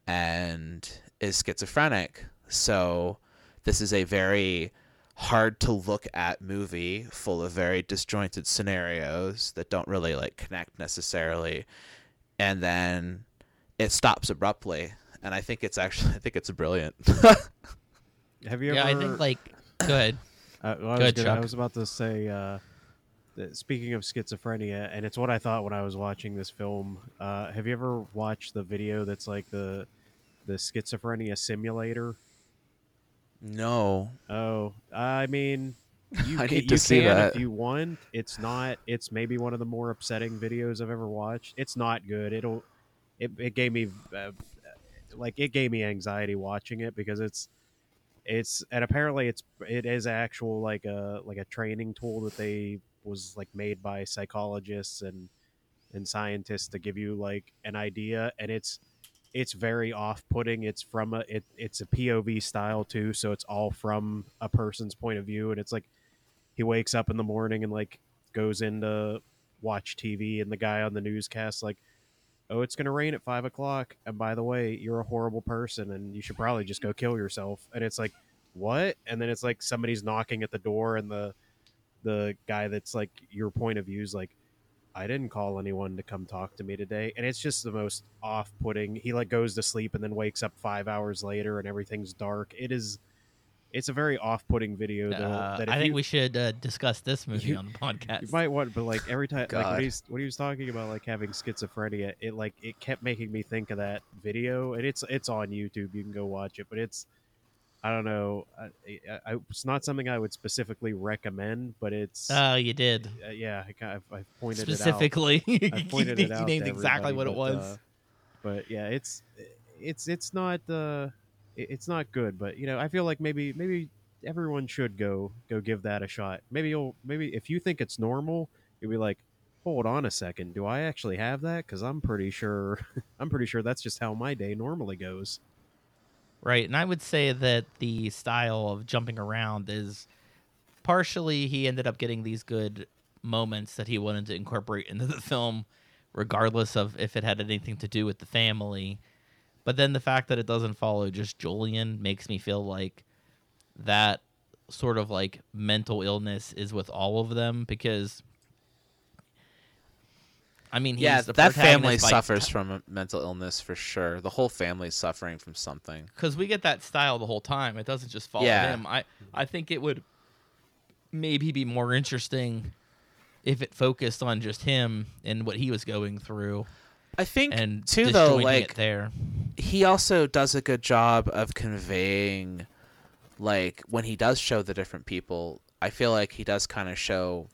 and is schizophrenic. So this is a very hard to look at movie full of very disjointed scenarios that don't really like connect necessarily and then it stops abruptly and i think it's actually i think it's brilliant Have you Yeah, ever? I think like good. Uh, well, I, Go was gonna- I was about to say, uh, speaking of schizophrenia, and it's what I thought when I was watching this film. Uh, have you ever watched the video that's like the the schizophrenia simulator? no Oh, I mean, you, I ca- need to you see can that. if you want. It's not. It's maybe one of the more upsetting videos I've ever watched. It's not good. It'll. It, it gave me, uh, like, it gave me anxiety watching it because it's, it's, and apparently it's, it is actual like a like a training tool that they was like made by psychologists and and scientists to give you like an idea, and it's it's very off-putting. It's from a it, it's a pov style too so it's all from a person's point of view and it's like he wakes up in the morning and like goes in to watch tv and the guy on the newscast like oh it's gonna rain at five o'clock and by the way you're a horrible person and you should probably just go kill yourself and it's like what and then it's like somebody's knocking at the door and the the guy that's like your point of view is like I didn't call anyone to come talk to me today. And it's just the most off putting. He like goes to sleep and then wakes up five hours later and everything's dark. It is it's a very off putting video though. Uh, that I think you, we should uh, discuss this movie You- on the podcast. you might want but like every time like when he's when he was talking about like having schizophrenia, it like it kept making me think of that video. And it's it's on YouTube. You can go watch it, but it's I don't know. I, I, I, it's not something I would specifically recommend, but it's Oh, you did uh, yeah. I, kind of- I pointed it out. specifically. I pointed you it out. named exactly what everybody, it but, was. uh, but yeah, it's it's it's not uh, it- it's not good. But you know, I feel like maybe maybe everyone should go go give that a shot. Maybe you'll maybe if you think it's normal, you'll be like, hold on a second, do I actually have that? Because I'm pretty sure I'm pretty sure that's just how my day normally goes. Right, and I would say that the style of jumping around is partially he ended up getting these good moments that he wanted to incorporate into the film, regardless of if it had anything to do with the family. But then the fact that it doesn't follow just Julien makes me feel like that sort of like mental illness is with all of them because I mean, yeah the that family suffers from a mental illness for sure the whole family's suffering from something because we get that style the whole time. It doesn't just follow Yeah. him. I I think it would maybe be more interesting if it focused on just him and what he was going through i think and too though like there. he also does a good job of conveying like when he does show the different people i feel like he does kind of show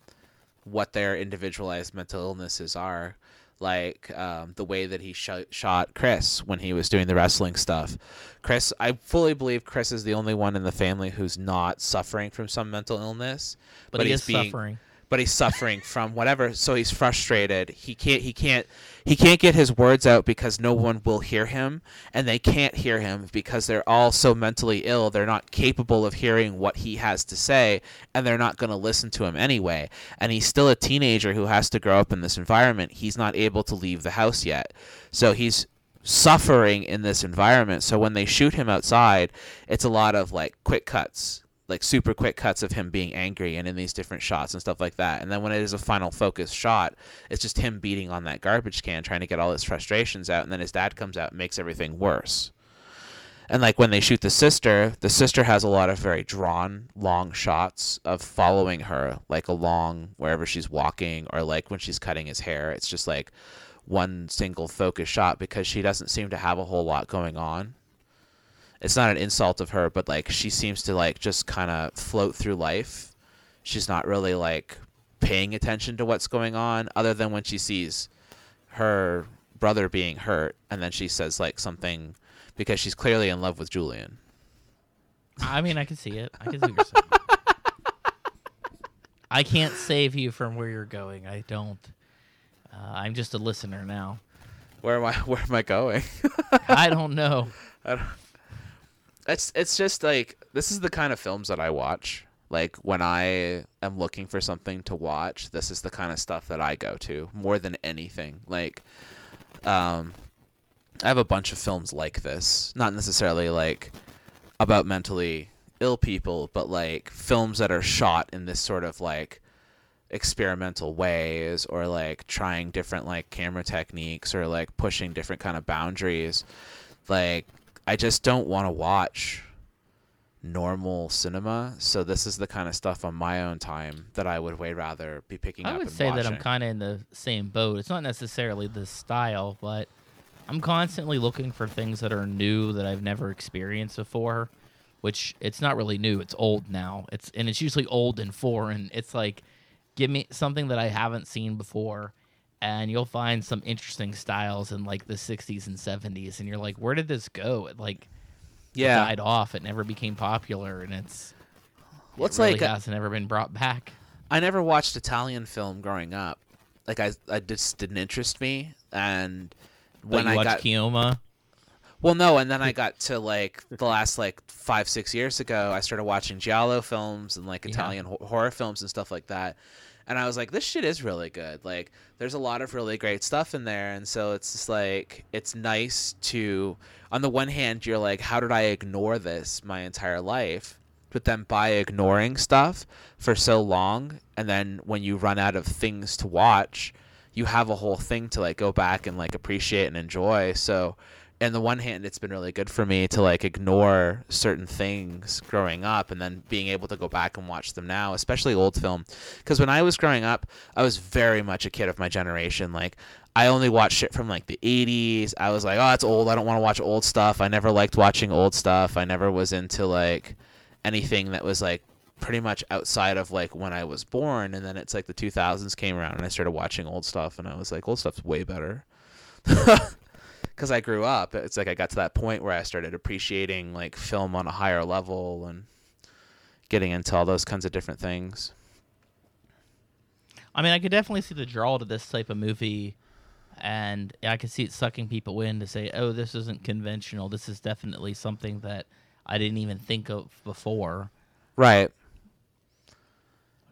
what their individualized mental illnesses are like um, the way that he sh- shot chris when he was doing the wrestling stuff chris i fully believe chris is the only one in the family who's not suffering from some mental illness But, he he's is being suffering. But he's suffering from whatever. So he's frustrated. He can't. He can't. He can't get his words out because no one will hear him, and they can't hear him because they're all so mentally ill. They're not capable of hearing what he has to say, and they're not going to listen to him anyway. And he's still a teenager who has to grow up in this environment. He's not able to leave the house yet, so he's suffering in this environment. So when they shoot him outside, it's a lot of like quick cuts like super quick cuts of him being angry and in these different shots and stuff like that. And then when it is a final focus shot, it's just him beating on that garbage can trying to get all his frustrations out and then his dad comes out and makes everything worse. And like when they shoot the sister, the sister has a lot of very drawn long shots of following her like along wherever she's walking or like when she's cutting his hair. It's just like one single focus shot because she doesn't seem to have a whole lot going on it's not an insult of her, but like she seems to like just kind of float through life. She's not really like paying attention to what's going on other than when she sees her brother being hurt and then she says like something because she's clearly in love with Julien. I mean, I can see it. I can see what you're. I can't save you from where you're going. I don't. Uh, I'm just a listener now. Where am I where am I going? I don't know. I don't it's it's just like this is the kind of films that I watch. Like when I am looking for something to watch, this is the kind of stuff that I go to more than anything. Like um I have a bunch of films like this, not necessarily like about mentally ill people, but like films that are shot in this sort of like experimental ways or like trying different like camera techniques or like pushing different kind of boundaries. Like I just don't want to watch normal cinema. So this is the kind of stuff on my own time that I would way rather be picking I up. would and say that I'm kind of in the same boat. It's not necessarily the style, but I'm constantly looking for things that are new that I've never experienced before. Which it's not really new; it's old now. It's and it's usually old and foreign. It's like, give me something that I haven't seen before, and you'll find some interesting styles in like the 60s and 70s, and you're like, where did this go? It like yeah. died off. It never became popular, and it's What's it really like uh, hasn't ever been brought back. I never watched Italian film growing up. Like I, I just didn't interest me. And when I got Kioma. well, no, and then I got to like the last like five six years ago, I started watching giallo films and like Italian ho- horror films and stuff like that. And I was like, this shit is really good. Like, there's a lot of really great stuff in there, and so it's just like it's nice to. On the one hand, you're like, how did I ignore this my entire life? But then by ignoring stuff for so long, and then when you run out of things to watch, you have a whole thing to like go back and like appreciate and enjoy. So, on the one hand, it's been really good for me to like ignore certain things growing up and then being able to go back and watch them now, especially old film. Because when I was growing up, I was very much a kid of my generation. Like, I only watched shit from like the 80s. I was like, oh, it's old. I don't want to watch old stuff. I never liked watching old stuff. I never was into like anything that was like pretty much outside of like when I was born. And then it's like the 2000s came around and I started watching old stuff and I was like, old stuff's way better. Because I grew up, it's like I got to that point where I started appreciating like film on a higher level and getting into all those kinds of different things. I mean, I could definitely see the draw to this type of movie, and I could see it sucking people in to say, "Oh, this isn't conventional. This is definitely something that I didn't even think of before." Right.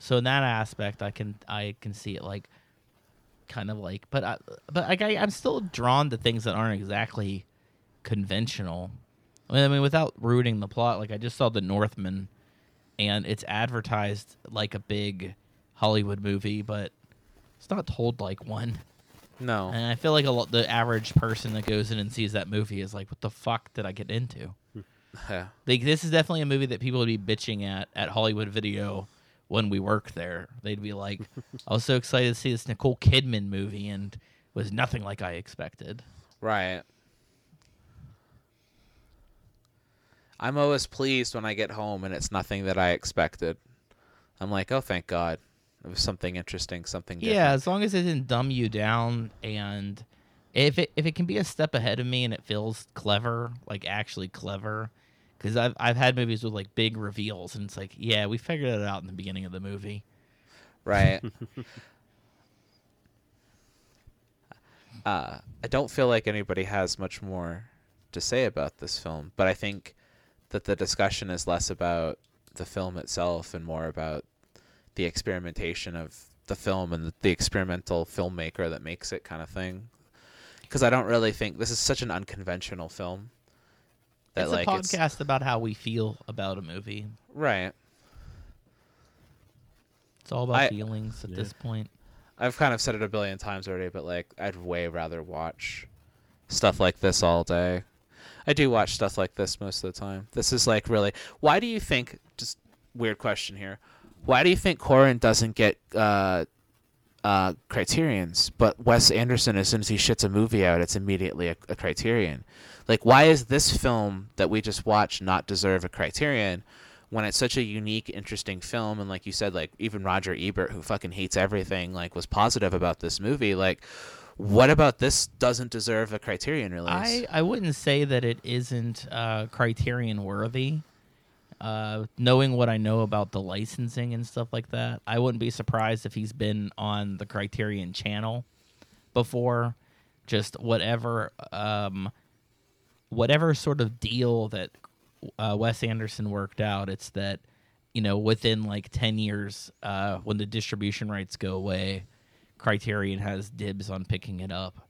So in that aspect, I can I can see it like kind of like, but I, but like I, I'm still drawn to things that aren't exactly conventional. I mean, I mean, without rooting the plot, like I just saw The Northman, and it's advertised like a big Hollywood movie, but it's not told like one. No. And I feel like a lot, the average person that goes in and sees that movie is like, "What the fuck did I get into?" Yeah. Like this is definitely a movie that people would be bitching at at Hollywood Video when we worked there. They'd be like, "I was so excited to see this Nicole Kidman movie and it was nothing like I expected." Right. I'm always pleased when I get home and it's nothing that I expected. I'm like, oh, thank God. It was something interesting, something different. Yeah, as long as it didn't dumb you down and if it if it can be a step ahead of me and it feels clever, like actually clever, because I've I've had movies with like big reveals and it's like, yeah, we figured it out in the beginning of the movie. right? uh, I don't feel like anybody has much more to say about this film, but I think that the discussion is less about the film itself and more about the experimentation of the film and the experimental filmmaker that makes it kind of thing. Because I don't really think this is such an unconventional film. That, it's like, a podcast it's... about how we feel about a movie. Right. It's all about I, feelings at yeah. this point. I've kind of said it a billion times already, but like I'd way rather watch stuff like this all day. I do watch stuff like this most of the time. This is like really. Why do you think? Just weird question here. Why do you think Corman doesn't get uh, uh, criterions, but Wes Anderson, as soon as he shits a movie out, it's immediately a, a criterion? Like, why is this film that we just watched not deserve a criterion? when it's such a unique, interesting film, and like you said, like even Roger Ebert, who fucking hates everything, like was positive about this movie. Like, what about this doesn't deserve a Criterion release? I I wouldn't say that it isn't uh, Criterion worthy. Uh, knowing what I know about the licensing and stuff like that, I wouldn't be surprised if he's been on the Criterion channel before. Just whatever, um, whatever sort of deal that uh, Wes Anderson worked out. It's that you know within like ten years, uh, when the distribution rights go away, Criterion has dibs on picking it up.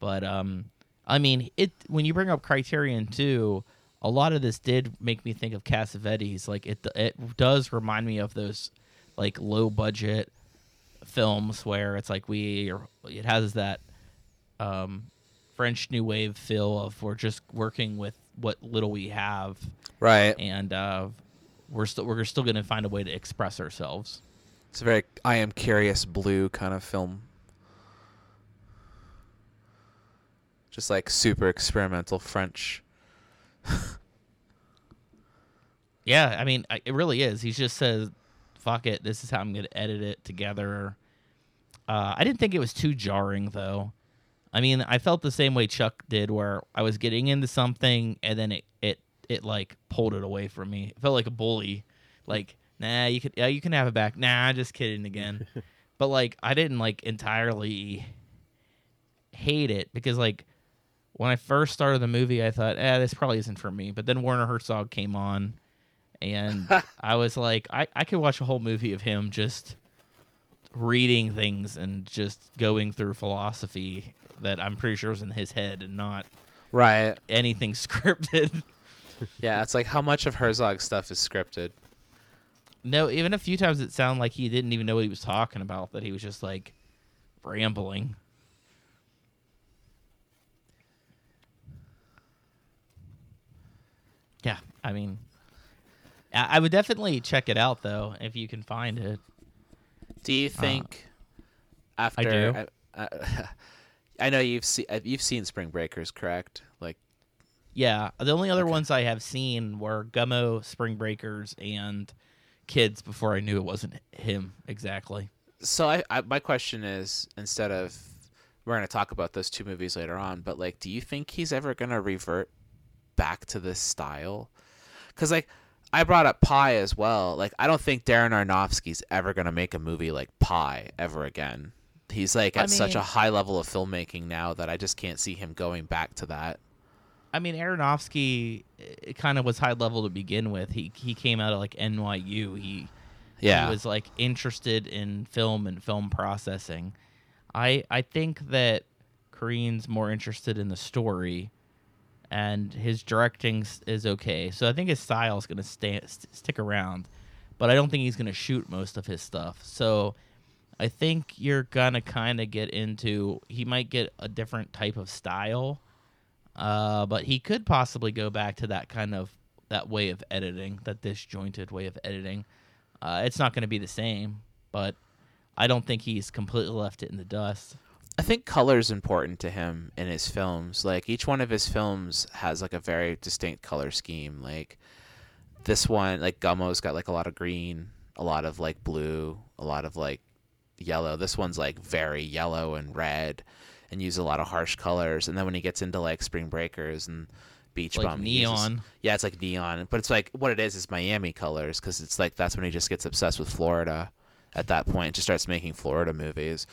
But um, I mean, it when you bring up Criterion too, a lot of this did make me think of Cassavetes. Like it, it does remind me of those like low budget films where it's like we it has that um, French New Wave feel of we're just working with what little we have, right? And uh, we're still we're still going to find a way to express ourselves. It's a very I am curious blue kind of film. Just like super experimental French. yeah, I mean, it really is. He just says, "Fuck it, this is how I'm going to edit it together." Uh, I didn't think it was too jarring though. I mean, I felt the same way Chuck did, where I was getting into something and then it it it like pulled it away from me. It felt like a bully, like nah, you could yeah, you can have it back. Nah, just kidding again. but like I didn't like entirely hate it because like when I first started the movie, I thought, eh, this probably isn't for me. But then Werner Herzog came on, and I was like, I I could watch a whole movie of him just reading things and just going through philosophy that I'm pretty sure was in his head and not right anything scripted. yeah, it's like how much of Herzog's stuff is scripted. No, even a few times it sounded like he didn't even know what he was talking about. That he was just like rambling. Yeah, I mean, I would definitely check it out though if you can find it. Do you think uh, after? I do. Uh, I know you've seen uh, you've seen Spring Breakers, correct? Like, yeah. The only other okay. ones I have seen were Gummo, Spring Breakers, and Kids. Before I knew it wasn't him exactly. So I, I my question is instead of we're going to talk about those two movies later on, but like, do you think he's ever going to revert back to this style? Because like. I brought up Pi as well. Like, I don't think Darren Aronofsky's ever gonna make a movie like Pi ever again. He's like at I mean, such a high level of filmmaking now that I just can't see him going back to that. I mean, Aronofsky kind of was high level to begin with. He he came out of like NYU. He yeah he was like interested in film and film processing. I I think that Korine's more interested in the story, and his directing is okay. So I think his style is going to st- stick around, but I don't think he's going to shoot most of his stuff. So I think you're gonna kind of get into. He might get a different type of style, uh, but he could possibly go back to that kind of that way of editing, that disjointed way of editing. Uh, it's not going to be the same, but I don't think he's completely left it in the dust. I think color is important to him in his films. Like each one of his films has like a very distinct color scheme. Like this one, like Gummo's got like a lot of green, a lot of like blue, a lot of like yellow. This one's like very yellow and red, and use a lot of harsh colors. And then when he gets into like Spring Breakers and Beach like Bum, neon. Uses, yeah, it's like neon, but it's like what it is is Miami colors because it's like that's when he just gets obsessed with Florida, at that point. Just starts making Florida movies,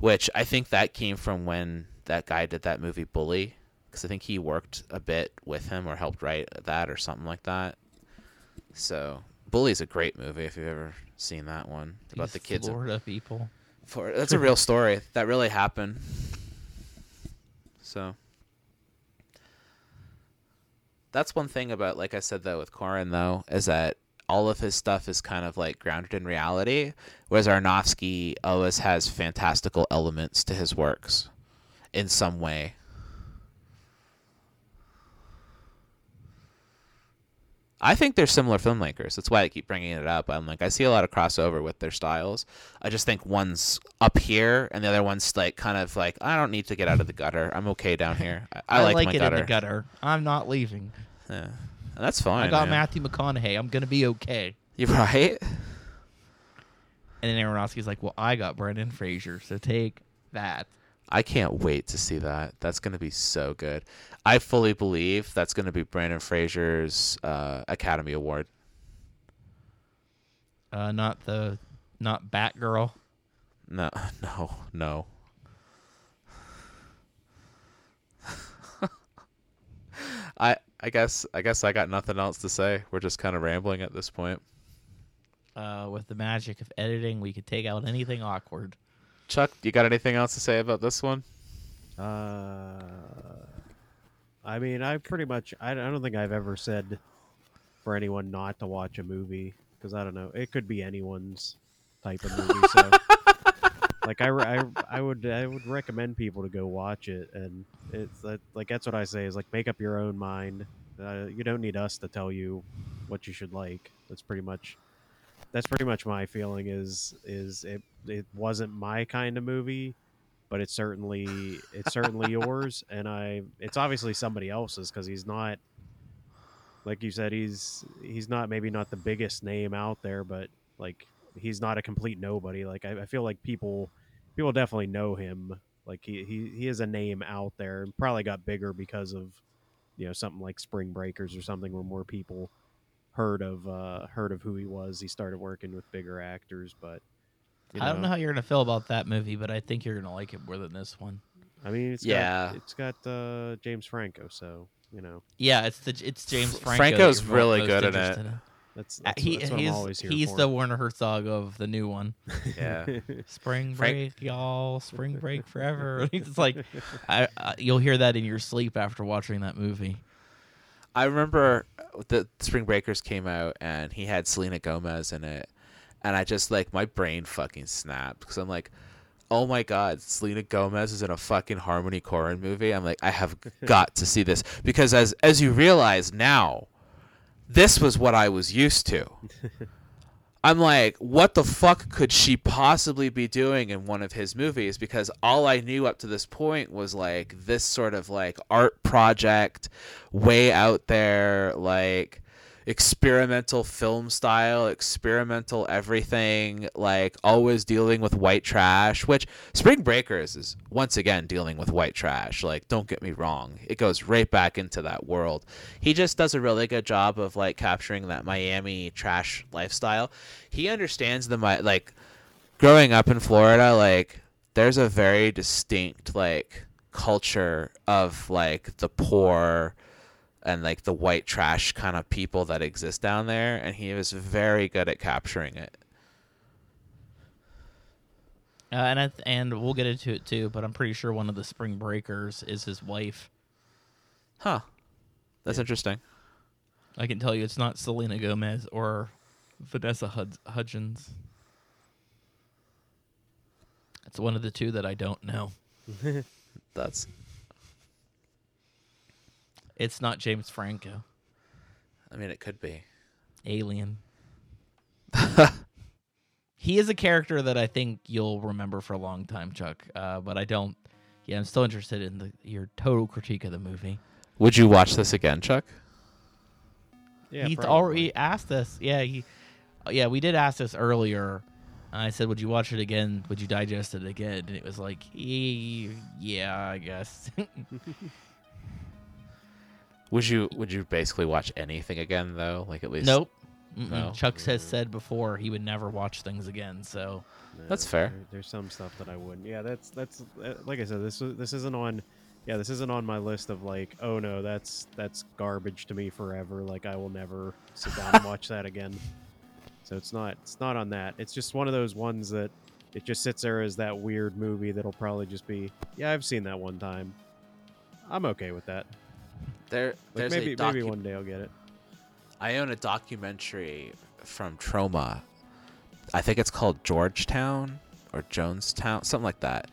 which I think that came from when that guy did that movie Bully, because I think he worked a bit with him or helped write that or something like that. So Bully is a great movie if you've ever seen that one It's about the kids. in- Florida people. For that's a real story that really happened. So that's one thing about, like I said though, with Korine though, is that all of his stuff is kind of like grounded in reality, whereas Aronofsky always has fantastical elements to his works, in some way. I think they're similar filmmakers. That's why I keep bringing it up. I'm like, I see a lot of crossover with their styles. I just think one's up here and the other one's like kind of like, I don't need to get out of the gutter. I'm okay down here. I, I, like, my it gutter. in the gutter. I'm not leaving. Yeah. That's fine. I got man. Matthew McConaughey. I'm gonna be okay. You right? And then Aronofsky's like, "Well, I got Brendan Fraser, so take that." I can't wait to see that. That's going to be so good. I fully believe that's going to be Brendan Fraser's uh, Academy Award. Uh, not the, not Batgirl. No, no, no. I I guess I guess I got nothing else to say. We're just kind of rambling at this point. Uh, with the magic of editing, we could take out anything awkward. Chuck, you got anything else to say about this one? Uh, I mean, I pretty much. I, I don't think I've ever said for anyone not to watch a movie because I don't know. It could be anyone's type of movie. So, like, I, I, I would I would recommend people to go watch it, and it's like that's what I say is like make up your own mind. Uh, you don't need us to tell you what you should like. That's pretty much. That's pretty much my feeling. Is is it? It wasn't my kind of movie but it's certainly it's certainly yours and i it's obviously somebody else's because he's not like you said he's he's not maybe not the biggest name out there but like he's not a complete nobody like i, I feel like people people definitely know him like he, he he is a name out there and probably got bigger because of you know something like spring breakers or something where more people heard of uh heard of who he was he started working with bigger actors but you I don't know how you're gonna feel about that movie, but I think you're gonna like it more than this one. I mean, it's Yeah. got, it's got uh, James Franco, so you know Yeah, it's the it's James Franco. that Franco's really good in it. in. That's Uh, that's, he that's what he's I'm always here he's for. the Werner Herzog of the new one. Yeah. Spring Frank- break, y'all. Spring break forever. it's like I, I, you'll hear that in your sleep after watching that movie. I remember the Spring Breakers came out and he had Selena Gomez in it, and I just like my brain fucking snapped because I'm like, oh my god, Selena Gomez is in a fucking Harmony Korine movie. I'm like, I have got to see this because as as you realize now, this was what I was used to. I'm like, what the fuck could she possibly be doing in one of his movies? Because all I knew up to this point was like this sort of like art project, way out there, like experimental film style, experimental everything, like always dealing with white trash, which Spring Breakers is once again dealing with white trash. Like, don't get me wrong, it goes right back into that world. He just does a really good job of like capturing that Miami trash lifestyle. He understands the like growing up in Florida, like there's a very distinct like culture of like the poor and like the white trash kind of people that exist down there and he was very good at capturing it Uh, and I th- and we'll get into it too, but I'm pretty sure one of the Spring Breakers is his wife. huh that's interesting I can tell you, it's not Selena Gomez or Vanessa Hud- Hudgens. It's one of the two that I don't know. that's It's not James Franco. i mean it could be Alien. he is a character that I think you'll remember for a long time, Chuck. Uh, but I don't. Yeah, I'm still interested in the, your total critique of the movie. would you watch this again chuck yeah, He's probably. already asked us. Yeah, he. Yeah, we did ask this earlier. I said, "Would you watch it again? Would you digest it again?" And it was like, "Eh, "Yeah, I guess." would you would you basically watch anything again though like at least nope. Mm-mm. No. Chuck has said before he would never watch things again. So No, That's fair. there- there's some stuff that I wouldn't. Yeah, that's that's uh, like I said. This was- this isn't on. Yeah, this isn't on my list of like, oh no, that's that's garbage to me forever. Like I will never sit down and watch that again. So it's not it's not on that. It's just one of those ones that it just sits there as that weird movie that'll probably just be, yeah, I've seen that one time. I'm okay with that. There, Like there's maybe a docu- maybe one day I'll get it. I own a documentary from Troma. I think it's called Georgetown or Jonestown, something like that.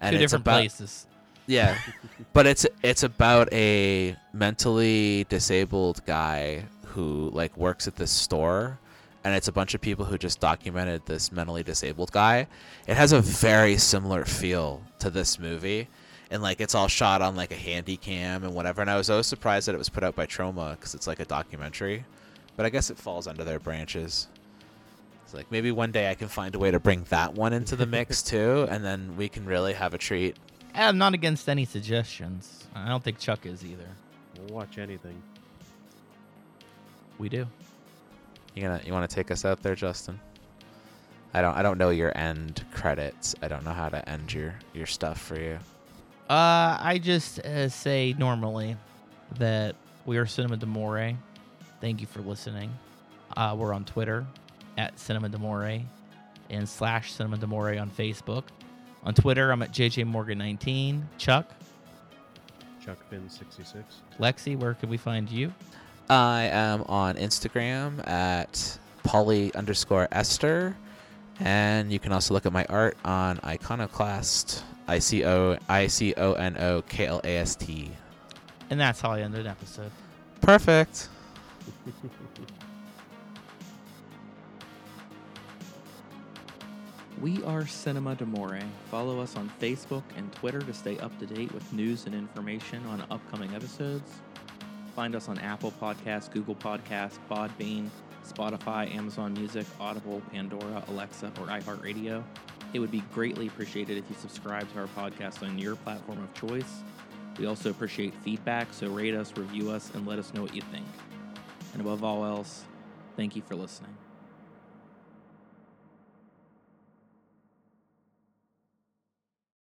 And two it's different about places. yeah, but it's it's about a mentally disabled guy who like works at this store, and it's a bunch of people who just documented this mentally disabled guy. It has a very similar feel to this movie. And like it's all shot on like a handy cam and whatever, and I was always surprised that it was put out by Troma because it's like a documentary, but I guess it falls under their branches. It's like maybe one day I can find a way to bring that one into the mix too, and then we can really have a treat. I'm not against any suggestions. I don't think Chuck is either. We'll watch anything. We do. You gonna you want to take us out there, Justin? I don't I don't know your end credits. I don't know how to end your your stuff for you. Uh, I just uh, say normally that we are Cinema Demore. Thank you for listening. Uh, we're on Twitter at Cinema Demore and slash Cinema Demore on Facebook. On Twitter, I'm at JJ Morgan19. Chuck, Chuck Finn sixty six. Lexi, where can we find you? I am on Instagram at Polly underscore Esther, and you can also look at my art on Iconoklast. I C O I C O N O K L A S T. And that's how I end an episode. Perfect. We are Cinema Demore. Follow us on Facebook and Twitter to stay up to date with news and information on upcoming episodes. Find us on Apple Podcasts, Google Podcasts, Podbean, Spotify, Amazon Music, Audible, Pandora, Alexa, or iHeartRadio. It would be greatly appreciated if you subscribe to our podcast on your platform of choice. We also appreciate feedback, so rate us, review us, and let us know what you think. And above all else, thank you for listening.